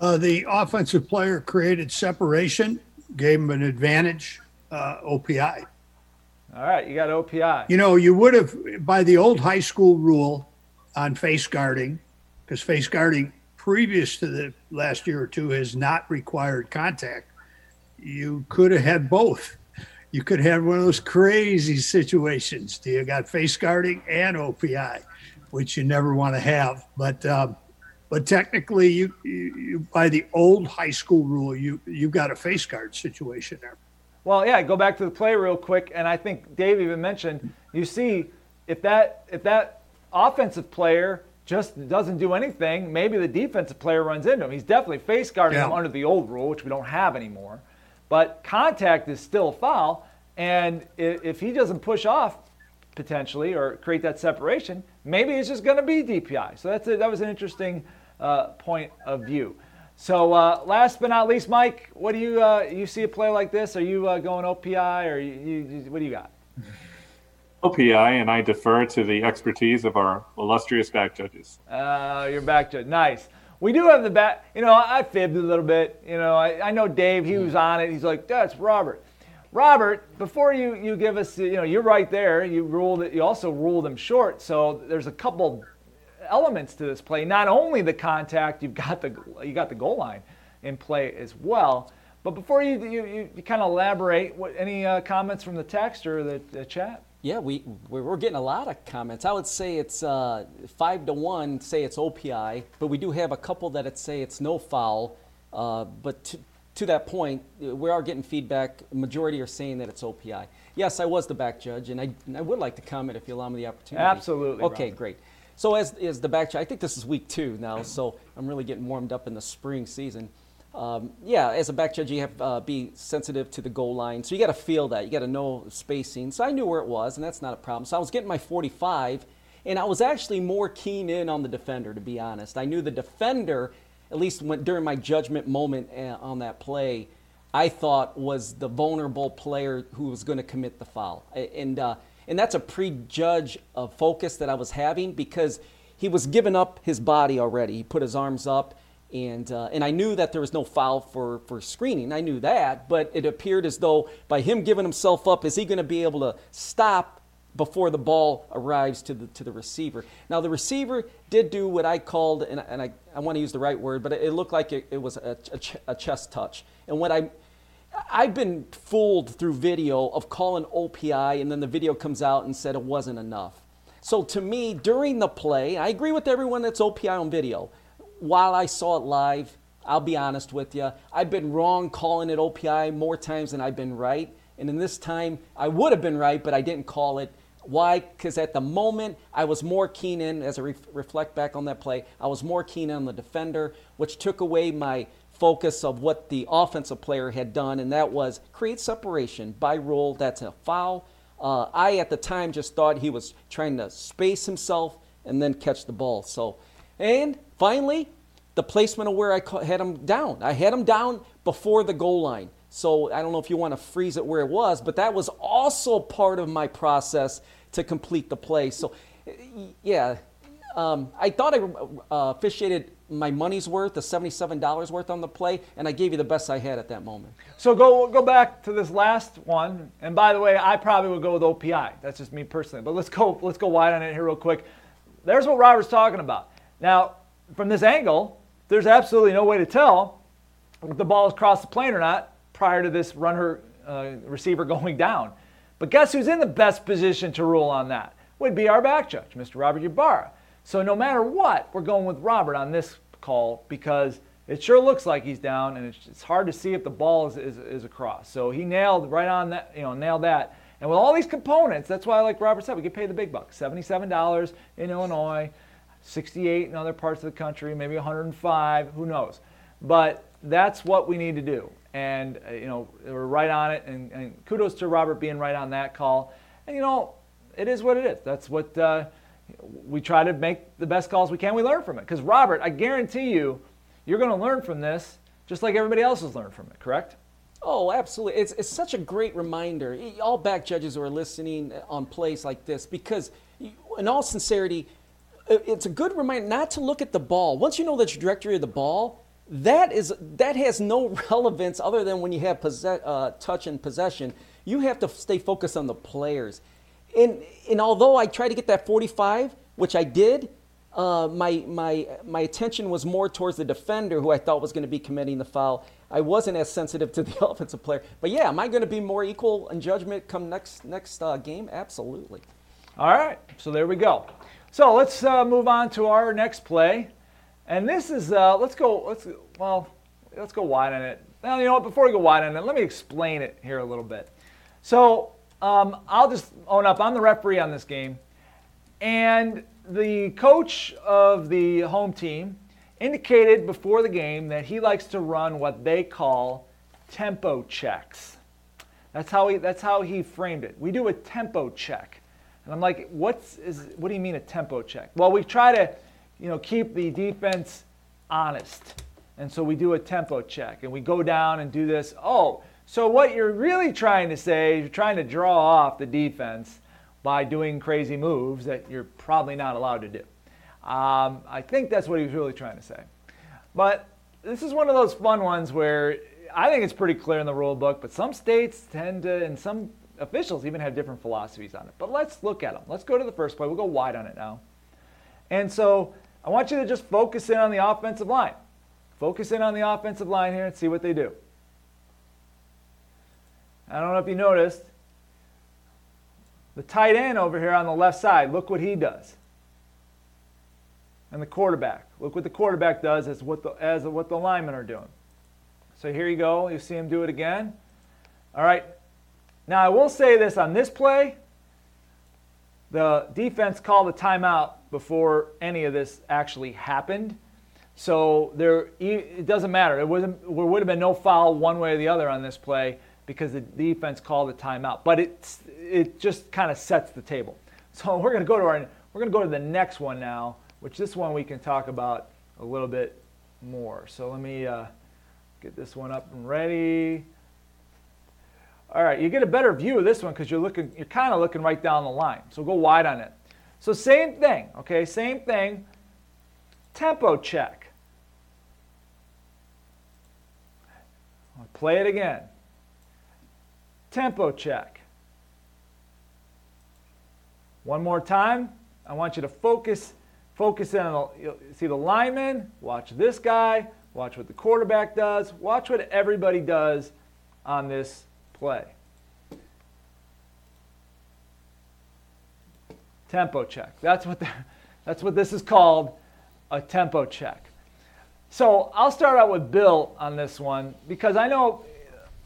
Uh, the offensive player created separation, gave him an advantage, uh, OPI. All right, you got OPI. You know, you would have, by the old high school rule on face guarding, because face guarding previous to the last year or two has not required contact, you could have had both. You could have one of those crazy situations. Do You got face guarding and OPI, which you never want to have. But um, but technically, you, you, by the old high school rule, you you've got a face guard situation there. Well, yeah, go back to the play real quick, and I think Dave even mentioned you see if that if that offensive player just doesn't do anything, maybe the defensive player runs into him. He's definitely face guarding yeah. him under the old rule, which we don't have anymore. But contact is still foul, and if he doesn't push off potentially or create that separation, maybe it's just going to be DPI. So that's a, that was an interesting uh, point of view. So uh, last but not least, Mike, what do you uh, you see a play like this? Are you uh, going OPI or you, you, what do you got? OPI, and I defer to the expertise of our illustrious back judges. Uh, your back judge, nice. We do have the bat. You know, I fibbed a little bit. You know, I, I know Dave. He was on it. He's like, that's Robert. Robert, before you, you give us, you know, you're right there. You ruled it. You also ruled them short. So there's a couple elements to this play. Not only the contact, you've got the you got the goal line in play as well. But before you you, you, you kind of elaborate, what, any uh, comments from the text or the, the chat? Yeah, we we're getting a lot of comments. I would say it's uh, five to one. Say it's OPI, but we do have a couple that it say it's no foul. Uh, but to, to that point, we are getting feedback. Majority are saying that it's OPI. Yes, I was the back judge, and I, and I would like to comment if you allow me the opportunity. Absolutely. Okay, Robert. great. So as as the back judge, I think this is week two now, so I'm really getting warmed up in the spring season. Um, yeah, as a back judge, you have to uh, be sensitive to the goal line. So you got to feel that. You got to know spacing. So I knew where it was, and that's not a problem. So I was getting my 45, and I was actually more keen in on the defender, to be honest. I knew the defender, at least when, during my judgment moment uh, on that play, I thought was the vulnerable player who was going to commit the foul. And, uh, and that's a prejudge of focus that I was having because he was giving up his body already. He put his arms up and, uh, and I knew that there was no foul for, for screening. I knew that, but it appeared as though by him giving himself up, is he going to be able to stop before the ball arrives to the, to the receiver? Now, the receiver did do what I called, and, and I, I want to use the right word, but it, looked like it, it was a, a, ch- a chest touch. And what I, I've been fooled through video of calling OPI, and then the video comes out and said it wasn't enough. So to me, during the play, I agree with everyone that's OPI on video while I saw it live, I'll be honest with you, I've been wrong calling it OPI more times than I've been right. And in this time, I would have been right, but I didn't call it. Why? Because at the moment, I was more keen in, as I re- reflect back on that play, I was more keen on the defender, which took away my focus of what the offensive player had done, and that was create separation by rule. That's a foul. Uh, I, at the time, just thought he was trying to space himself and then catch the ball. So, and Finally, the placement of where I had him down. I had him down before the goal line. So I don't know if you want to freeze it where it was, but that was also part of my process to complete the play. So, yeah, um, I thought I uh, officiated my money's worth, the $77 worth on the play, and I gave you the best I had at that moment. So go go back to this last one. And by the way, I probably would go with OPI. That's just me personally. But let's go let's go wide on it here real quick. There's what Robert's talking about. Now, from this angle, there's absolutely no way to tell if the ball has crossed the plane or not prior to this runner uh, receiver going down. But guess who's in the best position to rule on that? Would be our back judge, Mr. Robert Ybarra. So no matter what, we're going with Robert on this call because it sure looks like he's down, and it's, hard to see if the ball is, is, is across. So he nailed right on that, you know, nailed that. And with all these components, that's why, like Robert said, we get paid the big bucks. Seventy-seven dollars in Illinois. 68 in other parts of the country, maybe 105, who knows. But that's what we need to do. And, uh, you know, we're right on it. And, and, kudos to Robert being right on that call. And, you know, it is what it is. That's what uh, we try to make the best calls we can. We learn from it. Because, Robert, I guarantee you, you're going to learn from this just like everybody else has learned from it, correct? Oh, absolutely. It's, it's such a great reminder. All back judges who are listening on plays like this, because in all sincerity, it's a good reminder not to look at the ball. Once you know the trajectory of the ball, that is that has no relevance other than when you have possess, uh, touch and possession. You have to stay focused on the players. And and although I tried to get that 45, which I did, uh, my my my attention was more towards the defender who I thought was going to be committing the foul. I wasn't as sensitive to the offensive player. But yeah, am I going to be more equal in judgment come next next uh, game? Absolutely. All right, so there we go. So let's uh, move on to our next play. And this is, uh, let's go, let's, well, let's go wide on it. Now, you know what, before we go wide on it, let me explain it here a little bit. So um, I'll just own up, I'm the referee on this game. And the coach of the home team indicated before the game that he likes to run what they call tempo checks. That's how he, that's how he framed it. We do a tempo check. And I'm like, what's is what do you mean a tempo check? Well, we try to, you know, keep the defense honest. And so we do a tempo check and we go down and do this. Oh, so what you're really trying to say is you're trying to draw off the defense by doing crazy moves that you're probably not allowed to do. Um, I think that's what he was really trying to say. But this is one of those fun ones where I think it's pretty clear in the rule book, but some states tend to, and some officials even have different philosophies on it. But let's look at them. Let's go to the first play. We'll go wide on it now. And so I want you to just focus in on the offensive line. Focus in on the offensive line here and see what they do. I don't know if you noticed, the tight end over here on the left side, look what he does. And the quarterback, look what the quarterback does as what the, as what the linemen are doing. So here you go. You see him do it again. All right. Now, I will say this on this play the defense called a timeout before any of this actually happened. So there, it doesn't matter. It would there would have been no foul one way or the other on this play because the defense called a timeout. But it it just kind of sets the table. So we're going to go to our we're going to go to the next one now, which this one we can talk about a little bit more. So let me uh, get this one up and ready. All right, you get a better view of this one because you're looking, you're kind of looking right down the line. So go wide on it. So same thing, okay, same thing. Tempo check. I'll play it again. Tempo check. One more time. I want you to focus, focus in on the, see the lineman. Watch this guy. Watch what the quarterback does. Watch what everybody does on this play. Tempo check. That's what, the, that's what this is called a tempo check. So I'll start out with Bill on this one because I know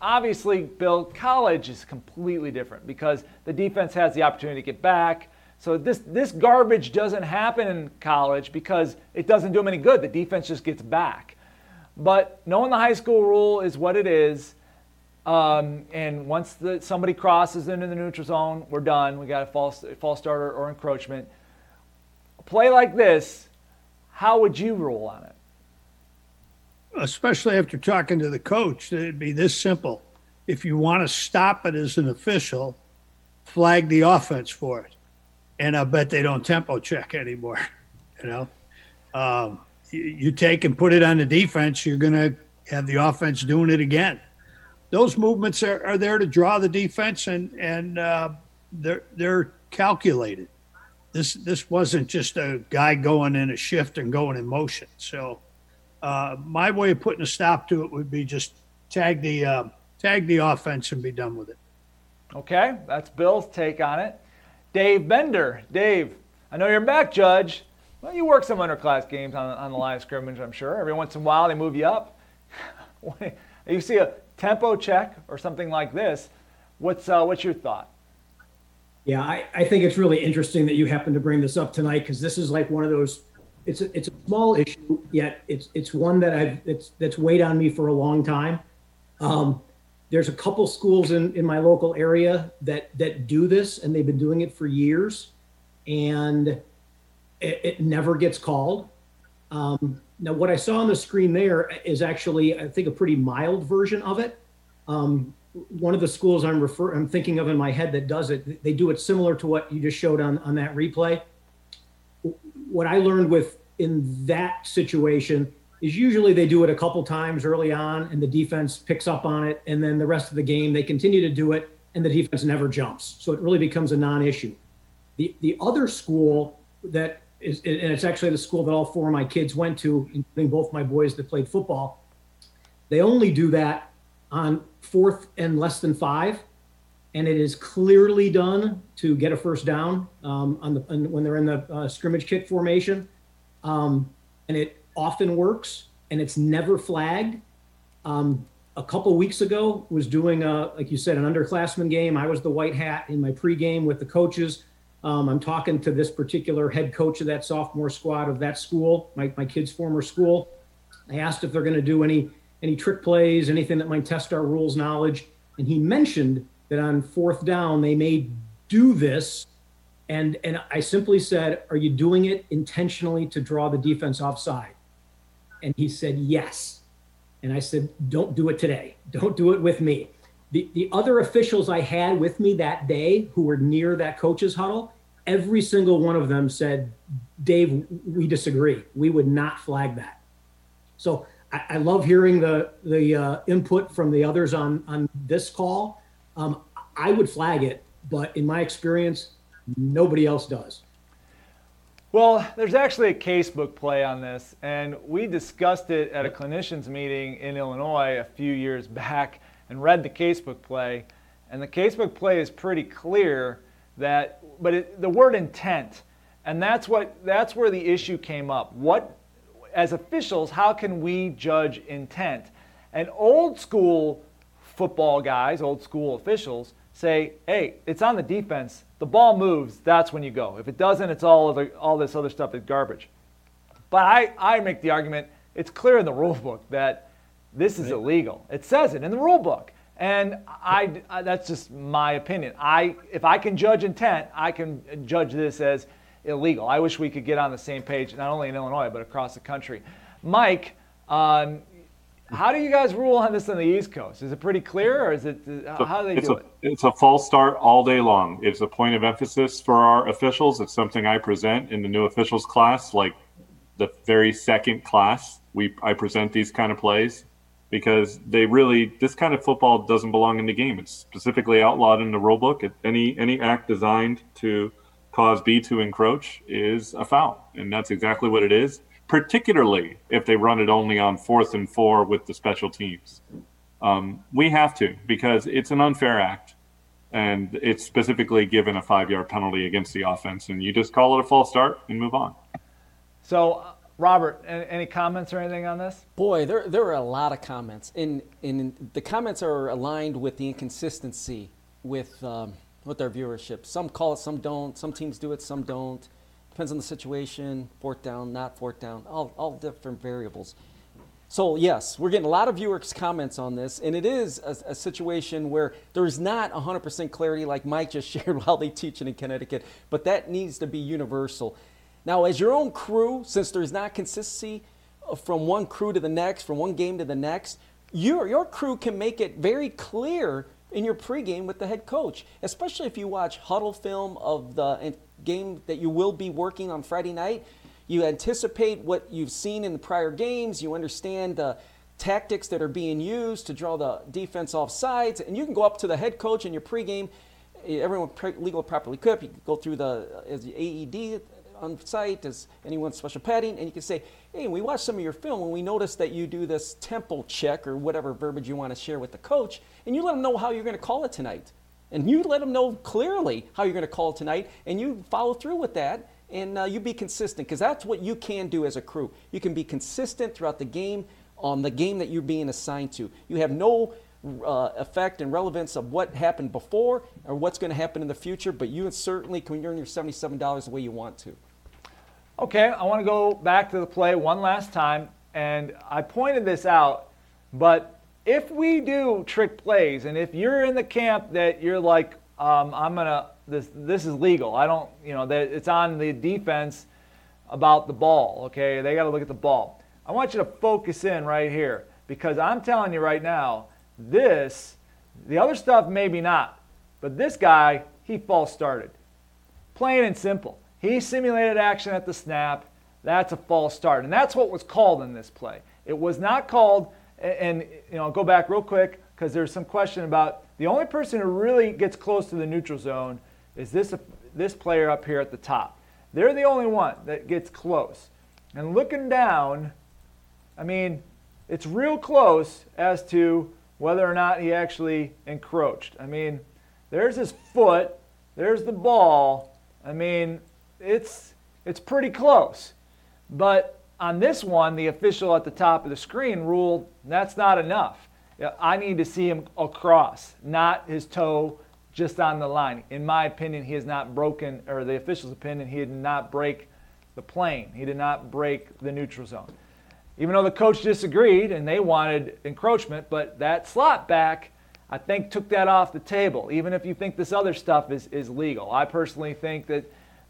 obviously, Bill, college is completely different because the defense has the opportunity to get back. So this, this garbage doesn't happen in college because it doesn't do them any good. The defense just gets back. But knowing the high school rule is what it is, um, and once the, somebody crosses into the neutral zone, we're done. We got a false, false starter or encroachment. A play like this, how would you rule on it? Especially after talking to the coach, it'd be this simple. If you want to stop it as an official, flag the offense for it. And I bet they don't tempo check anymore. You know, um, you, you take and put it on the defense, you're going to have the offense doing it again those movements are, are there to draw the defense and and uh, they're they're calculated. This this wasn't just a guy going in a shift and going in motion. So uh, my way of putting a stop to it would be just tag the uh, tag the offense and be done with it. Okay, that's Bill's take on it. Dave Bender, Dave, I know you're back, Judge. Well, you work some underclass games on, on the line of scrimmage, I'm sure. Every once in a while, they move you up. you see a tempo check or something like this. What's uh, what's your thought? Yeah, I, I think it's really interesting that you happen to bring this up tonight because this is like one of those. It's a, it's a small issue, yet it's it's one that I've it's that's weighed on me for a long time. Um, there's a couple schools in, in my local area that that do this, and they've been doing it for years, and it, it never gets called. Um, now, what I saw on the screen there is actually, I think, a pretty mild version of it. Um, one of the schools I'm refer I'm thinking of in my head that does it, they do it similar to what you just showed on on that replay. What I learned with in that situation is usually they do it a couple times early on, and the defense picks up on it, and then the rest of the game they continue to do it, and the defense never jumps. So it really becomes a non-issue. The the other school that is, and it's actually the school that all four of my kids went to, including both my boys that played football. They only do that on fourth and less than five, and it is clearly done to get a first down um, on the when they're in the uh, scrimmage kick formation, um, and it often works, and it's never flagged. Um, a couple weeks ago, was doing a like you said an underclassman game. I was the white hat in my pregame with the coaches um, I'm talking to this particular head coach of that sophomore squad of that school, my, my kid's former school. I asked if they're going to do any any trick plays, anything that might test our rules knowledge, and he mentioned that on fourth down they may do this, and and I simply said, "Are you doing it intentionally to draw the defense offside?" And he said, "Yes." And I said, "Don't do it today. Don't do it with me." The, the other officials I had with me that day who were near that coach's huddle, every single one of them said, Dave, we disagree. We would not flag that. So I, I love hearing the, the uh, input from the others on, on this call. Um, I would flag it, but in my experience, nobody else does. Well, there's actually a casebook play on this, and we discussed it at a clinicians meeting in Illinois a few years back and read the casebook play. And the casebook play is pretty clear that, but it, the word intent, and that's what that's where the issue came up. What, as officials, how can we judge intent? And old school football guys, old school officials, say, hey, it's on the defense. The ball moves, that's when you go. If it doesn't, it's all, other, all this other stuff is garbage. But I, I make the argument it's clear in the rule book that this is illegal. It says it in the rule book. And I, I, that's just my opinion. I, if I can judge intent, I can judge this as illegal. I wish we could get on the same page, not only in Illinois, but across the country. Mike, um, how do you guys rule on this on the East Coast? Is it pretty clear, or is it how do they it's do a, it? It's a false start all day long. It's a point of emphasis for our officials. It's something I present in the new officials class, like the very second class. We I present these kind of plays because they really this kind of football doesn't belong in the game. It's specifically outlawed in the rule book. Any any act designed to cause B to encroach is a foul, and that's exactly what it is particularly if they run it only on fourth and four with the special teams. Um, we have to because it's an unfair act, and it's specifically given a five-yard penalty against the offense, and you just call it a false start and move on. So, Robert, any, comments or anything on this? Boy, there, there are a lot of comments, and, and the comments are aligned with the inconsistency with um, with our viewership. Some call it, some don't. Some teams do it, some don't. Depends on the situation, fourth down, not fourth down, all, all different variables. So, yes, we're getting a lot of viewers' comments on this, and it is a, a situation where there's not 100% clarity, like Mike just shared while they teaching in Connecticut, but that needs to be universal. Now, as your own crew, since there's not consistency uh, from one crew to the next, from one game to the next, your, your crew can make it very clear in your pregame with the head coach, especially if you watch huddle film of the game that you will be working on Friday night. You anticipate what you've seen in the prior games. You understand the tactics that are being used to draw the defense off sides, and you can go up to the head coach in your pregame. Everyone legal properly equipped. You can go through the as the AED on site Does anyone special padding, and you can say, "Hey, we watched some of your film, and we noticed that you do this tempo check or whatever verbiage you want to share with the coach, and you let them know how you're going to call it tonight." and you let them know clearly how you're going to call tonight, and you follow through with that, and uh, you be consistent because that's what you can do as a crew. You can be consistent throughout the game on the game that you're being assigned to. You have no uh, effect and relevance of what happened before or what's going to happen in the future, but you certainly can earn your $77 the way you want to. Okay, I want to go back to the play one last time, and I pointed this out, but if we do trick plays, and if you're in the camp that you're like, um, I'm gonna this this is legal. I don't, you know, that it's on the defense about the ball. Okay, they got to look at the ball. I want you to focus in right here because I'm telling you right now, this, the other stuff maybe not, but this guy he false started. Plain and simple. He simulated action at the snap. That's a false start, and that's what was called in this play. It was not called and, you know, I'll go back real quick because there's some question about the only person who really gets close to the neutral zone is this, this player up here at the top. They're the only one that gets close. And looking down, I mean, it's real close as to whether or not he actually encroached. I mean, there's his foot, there's the ball. I mean, it's it's pretty close. But on this one, the official at the top of the screen ruled that's not enough. I need to see him across, not his toe just on the line. In my opinion, he has not broken, or the official's opinion, he did not break the plane. He did not break the neutral zone. Even though the coach disagreed and they wanted encroachment, but that slot back, I think, took that off the table, even if you think this other stuff is, is legal. I personally think that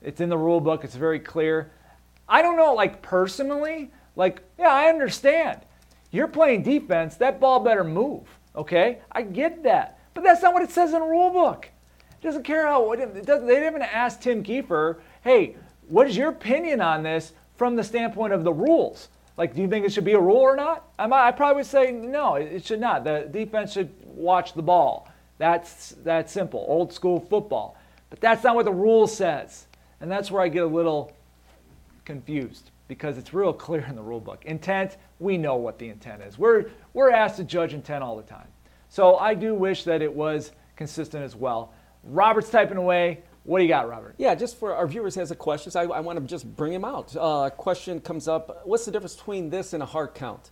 it's in the rule book, it's very clear. I don't know, like personally, like, yeah, I understand. You're playing defense, that ball better move, okay? I get that. But that's not what it says in the rule book. It doesn't care how, it doesn't, they didn't even ask Tim Kiefer, hey, what is your opinion on this from the standpoint of the rules? Like, do you think it should be a rule or not? I, might, I probably would say no, it should not. The defense should watch the ball. That's that simple, old school football. But that's not what the rule says. And that's where I get a little confused because it's real clear in the rule book. Intent, we know what the intent is. We're, we're asked to judge intent all the time. So I do wish that it was consistent as well. Robert's typing away. What do you got, Robert? Yeah, just for our viewers has a question, so I, I want to just bring him out. Uh, question comes up: What's the difference between this and a hard count?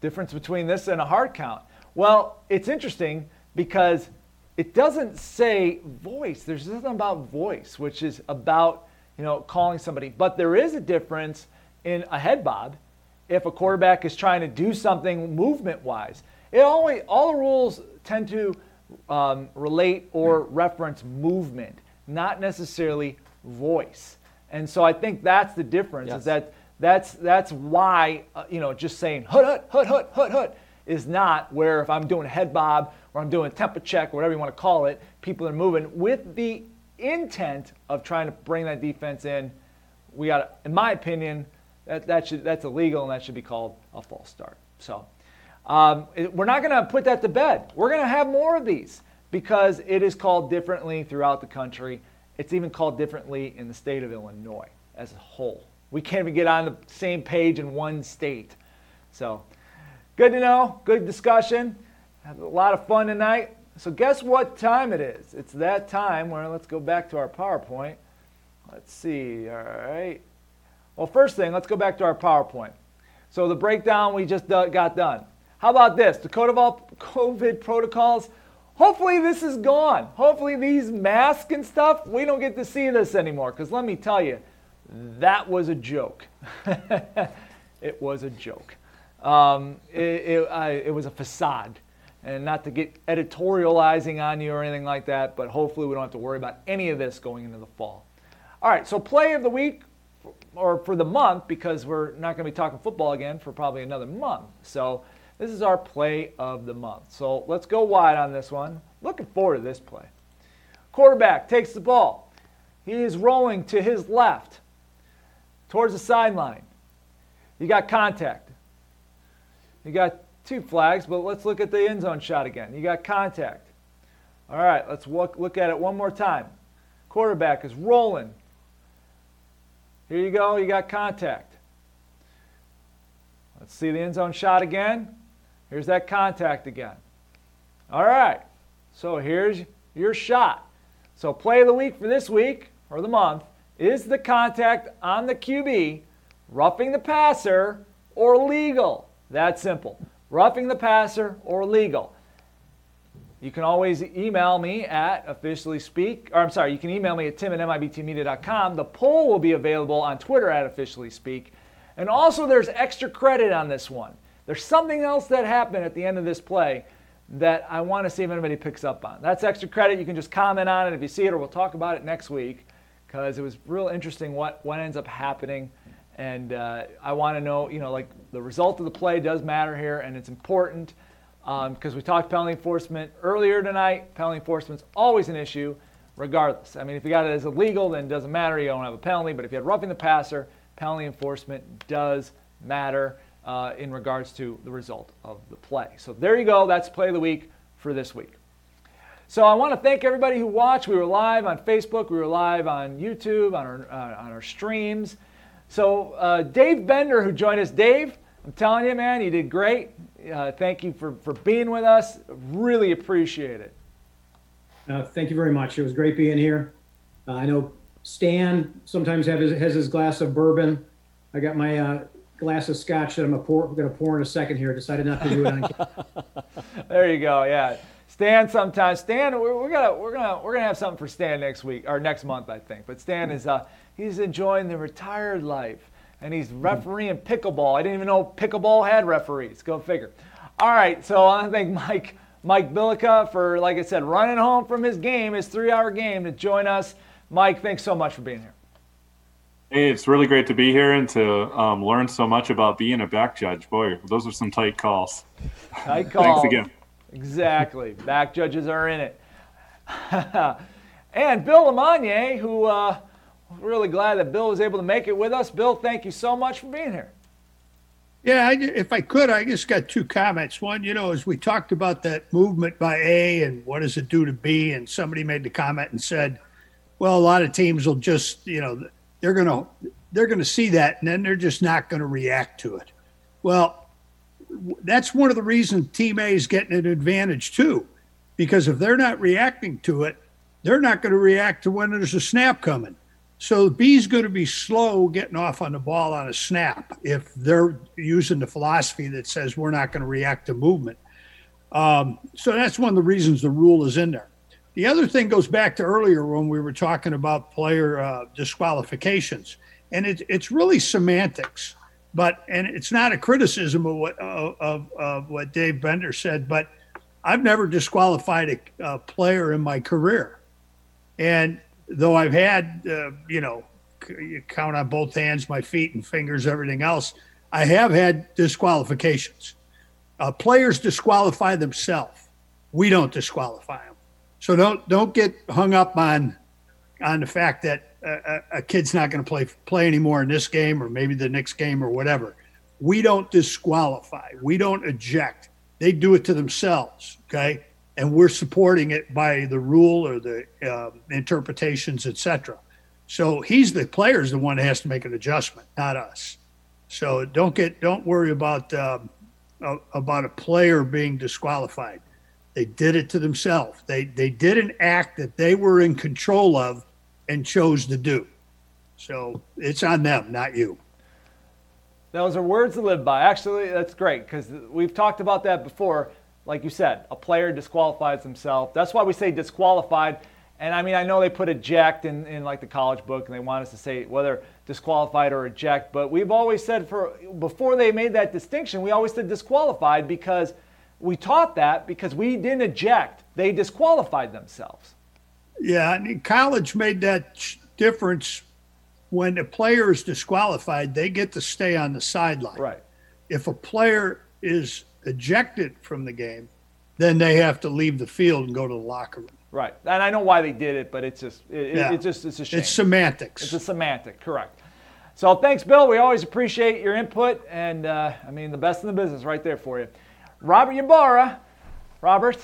Difference between this and a hard count? Well, it's interesting because it doesn't say voice. There's nothing about voice, which is about you know calling somebody. But there is a difference in a head bob if a quarterback is trying to do something movement-wise. It always all the rules tend to um, relate or reference movement, not necessarily voice. And so I think that's the difference. Yes. Is that that's that's why uh, you know just saying hut hut hut hut hut hut is not where if I'm doing a head bob or I'm doing a tempo check, whatever you want to call it, people are moving with the intent of trying to bring that defense in. We got, in my opinion, that, that should that's illegal and that should be called a false start. So. Um, it- we're not going to put that to bed. We're going to have more of these because it is called differently throughout the country. It's even called differently in the state of Illinois as a whole. We can't even get on the same page in one state. So, good to know. Good discussion. A lot of fun tonight. So, guess what time it is? It's that time where let's go back to our PowerPoint. Let's see. All right. Well, first thing, let's go back to our PowerPoint. So the breakdown we just got done. How about this? The code of all COVID protocols. Hopefully this is gone. Hopefully these masks and stuff, we don't get to see this anymore. Because let me tell you, that was a joke. it was a joke. Um, it, it, I, it was a facade. And not to get editorializing on you or anything like that, but hopefully we don't have to worry about any of this going into the fall. All right, so play of the week or for the month because we're not going to be talking football again for probably another month. So this is our play of the month. So let's go wide on this one. Looking forward to this play. Quarterback takes the ball. He is rolling to his left towards the sideline. You got contact. You got two flags, but let's look at the end zone shot again. You got contact. All right, let's look, look at it one more time. Quarterback is rolling. Here you go, you got contact. Let's see the end zone shot again. Here's that contact again. All right, so here's your shot. So, play of the week for this week or the month is the contact on the QB, roughing the passer or legal. That simple. Roughing the passer or legal. You can always email me at officially speak, or I'm sorry, you can email me at tim at mibtmedia.com. The poll will be available on Twitter at officially speak. And also, there's extra credit on this one. There's something else that happened at the end of this play that I want to see if anybody picks up on. That's extra credit. You can just comment on it if you see it, or we'll talk about it next week because it was real interesting what, what ends up happening. And uh, I want to know, you know, like the result of the play does matter here, and it's important because we talked penalty enforcement earlier tonight. Penalty enforcement's always an issue, regardless. I mean, if you got it as illegal, then it doesn't matter. You don't have a penalty. But if you had roughing the passer, penalty enforcement does matter uh, in regards to the result of the play. So there you go. That's play of the week for this week. So I want to thank everybody who watched. We were live on Facebook. We were live on YouTube on our uh, on our streams. So uh, Dave Bender, who joined us, Dave, I'm telling you, man, you did great. Uh, thank you for, for being with us. Really appreciate it. Uh, thank you very much. It was great being here. Uh, I know Stan sometimes have his, has his glass of bourbon. I got my uh, glass of scotch that I'm going to pour in a second here. Decided not to do it on There you go. Yeah, Stan. Sometimes Stan, we're, we're gonna we're gonna we're gonna have something for Stan next week or next month, I think. But Stan is uh he's enjoying the retired life and he's refereeing pickleball. I didn't even know pickleball had referees. Go figure. All right, so I want to thank Mike Mike Bilica for, like I said, running home from his game, his three-hour game, to join us. Mike, thanks so much for being here. Hey, it's really great to be here and to um, learn so much about being a back judge. Boy, those are some tight calls. Tight call. Thanks again. Exactly. Back judges are in it. and Bill LeMonnier, who uh, really glad that Bill was able to make it with us. Bill, thank you so much for being here. Yeah, I, if I could, I just got two comments. One, you know, as we talked about that movement by A and what does it do to B, and somebody made the comment and said, well, a lot of teams will just, you know, they're going to they're going to see that and then they're just not going to react to it. Well, that's one of the reasons Team A is getting an advantage too. because if they're not reacting to it, they're not going to react to when there's a snap coming. So B's going to be slow getting off on the ball on a snap if they're using the philosophy that says we're not going to react to movement. Um, so that's one of the reasons the rule is in there. The other thing goes back to earlier when we were talking about player uh, disqualifications, and it, it's really semantics. But and it's not a criticism of what of, of, what Dave Bender said, but I've never disqualified a, a player in my career, and though I've had uh, you know you count on both hands, my feet and fingers, everything else, I have had disqualifications. Uh, players disqualify themselves. We don't disqualify them. So don't don't get hung up on on the fact that a, a kid's not going to play play anymore in this game or maybe the next game or whatever. We don't disqualify. We don't eject. They do it to themselves. Okay, and we're supporting it by the rule or the uh, interpretations, etc. So he's the player's the one that has to make an adjustment, not us. So don't get don't worry about um, about a player being disqualified. They did it to themselves. They they did an act that they were in control of and chose to do. So it's on them, not you. Those are words to live by. Actually, that's great because we've talked about that before. Like you said, a player disqualifies himself. That's why we say disqualified. And I mean, I know they put eject in, in like the college book and they want us to say whether disqualified or eject, but we've always said for before they made that distinction, we always said disqualified because we taught that because we didn't eject. They disqualified themselves. Yeah, and college made that difference when a player is disqualified, they get to stay on the sideline. Right. If a player is ejected from the game, then they have to leave the field and go to the locker room. Right, and I know why they did it, but it's just it, yeah. it's just it's a shame. It's semantics. It's a semantic, correct. So thanks, Bill. We always appreciate your input, and uh, I mean the best in the business right there for you. Robert Ybarra, Robert.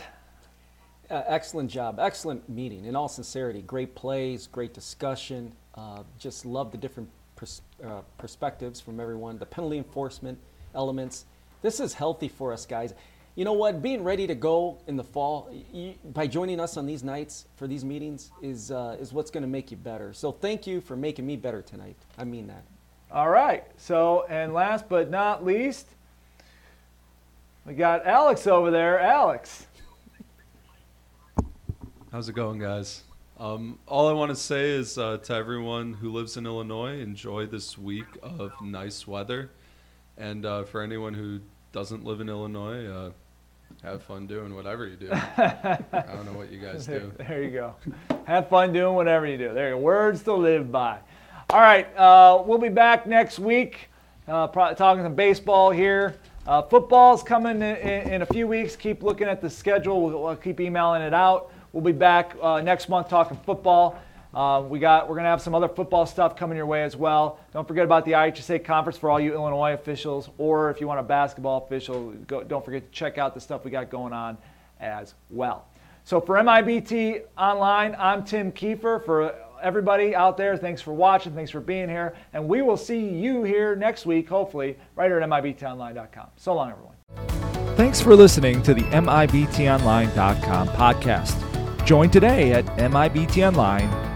Uh, excellent job, excellent meeting. In all sincerity, great plays, great discussion. Uh, just love the different pers- uh, perspectives from everyone. The penalty enforcement elements. This is healthy for us, guys you know what? Being ready to go in the fall you, by joining us on these nights for these meetings is uh, is what's going to make you better. So thank you for making me better tonight. I mean that. All right. So and last but not least, we got Alex over there. Alex. How's it going, guys? Um, all I want to say is uh, to everyone who lives in Illinois, enjoy this week of nice weather. And uh, for anyone who doesn't live in Illinois, uh, have fun doing whatever you do. I don't know what you guys do. There you go. Have fun doing whatever you do. There are words to live by. All right, uh, we'll be back next week uh, talking some baseball here. Uh, football's coming in, in, in, a few weeks. Keep looking at the schedule. We'll, we'll keep emailing it out. We'll be back uh, next month talking football. Uh, we got, we're going to have some other football stuff coming your way as well. Don't forget about the IHSA conference for all you Illinois officials, or if you want a basketball official, go, don't forget to check out the stuff we got going on as well. So for MIBT Online, I'm Tim Kiefer. For everybody out there, thanks for watching, thanks for being here, and we will see you here next week, hopefully, right here at MIBTOnline.com. So long, everyone. Thanks for listening to the MIBTOnline.com podcast. Join today at MIBTOnline.com.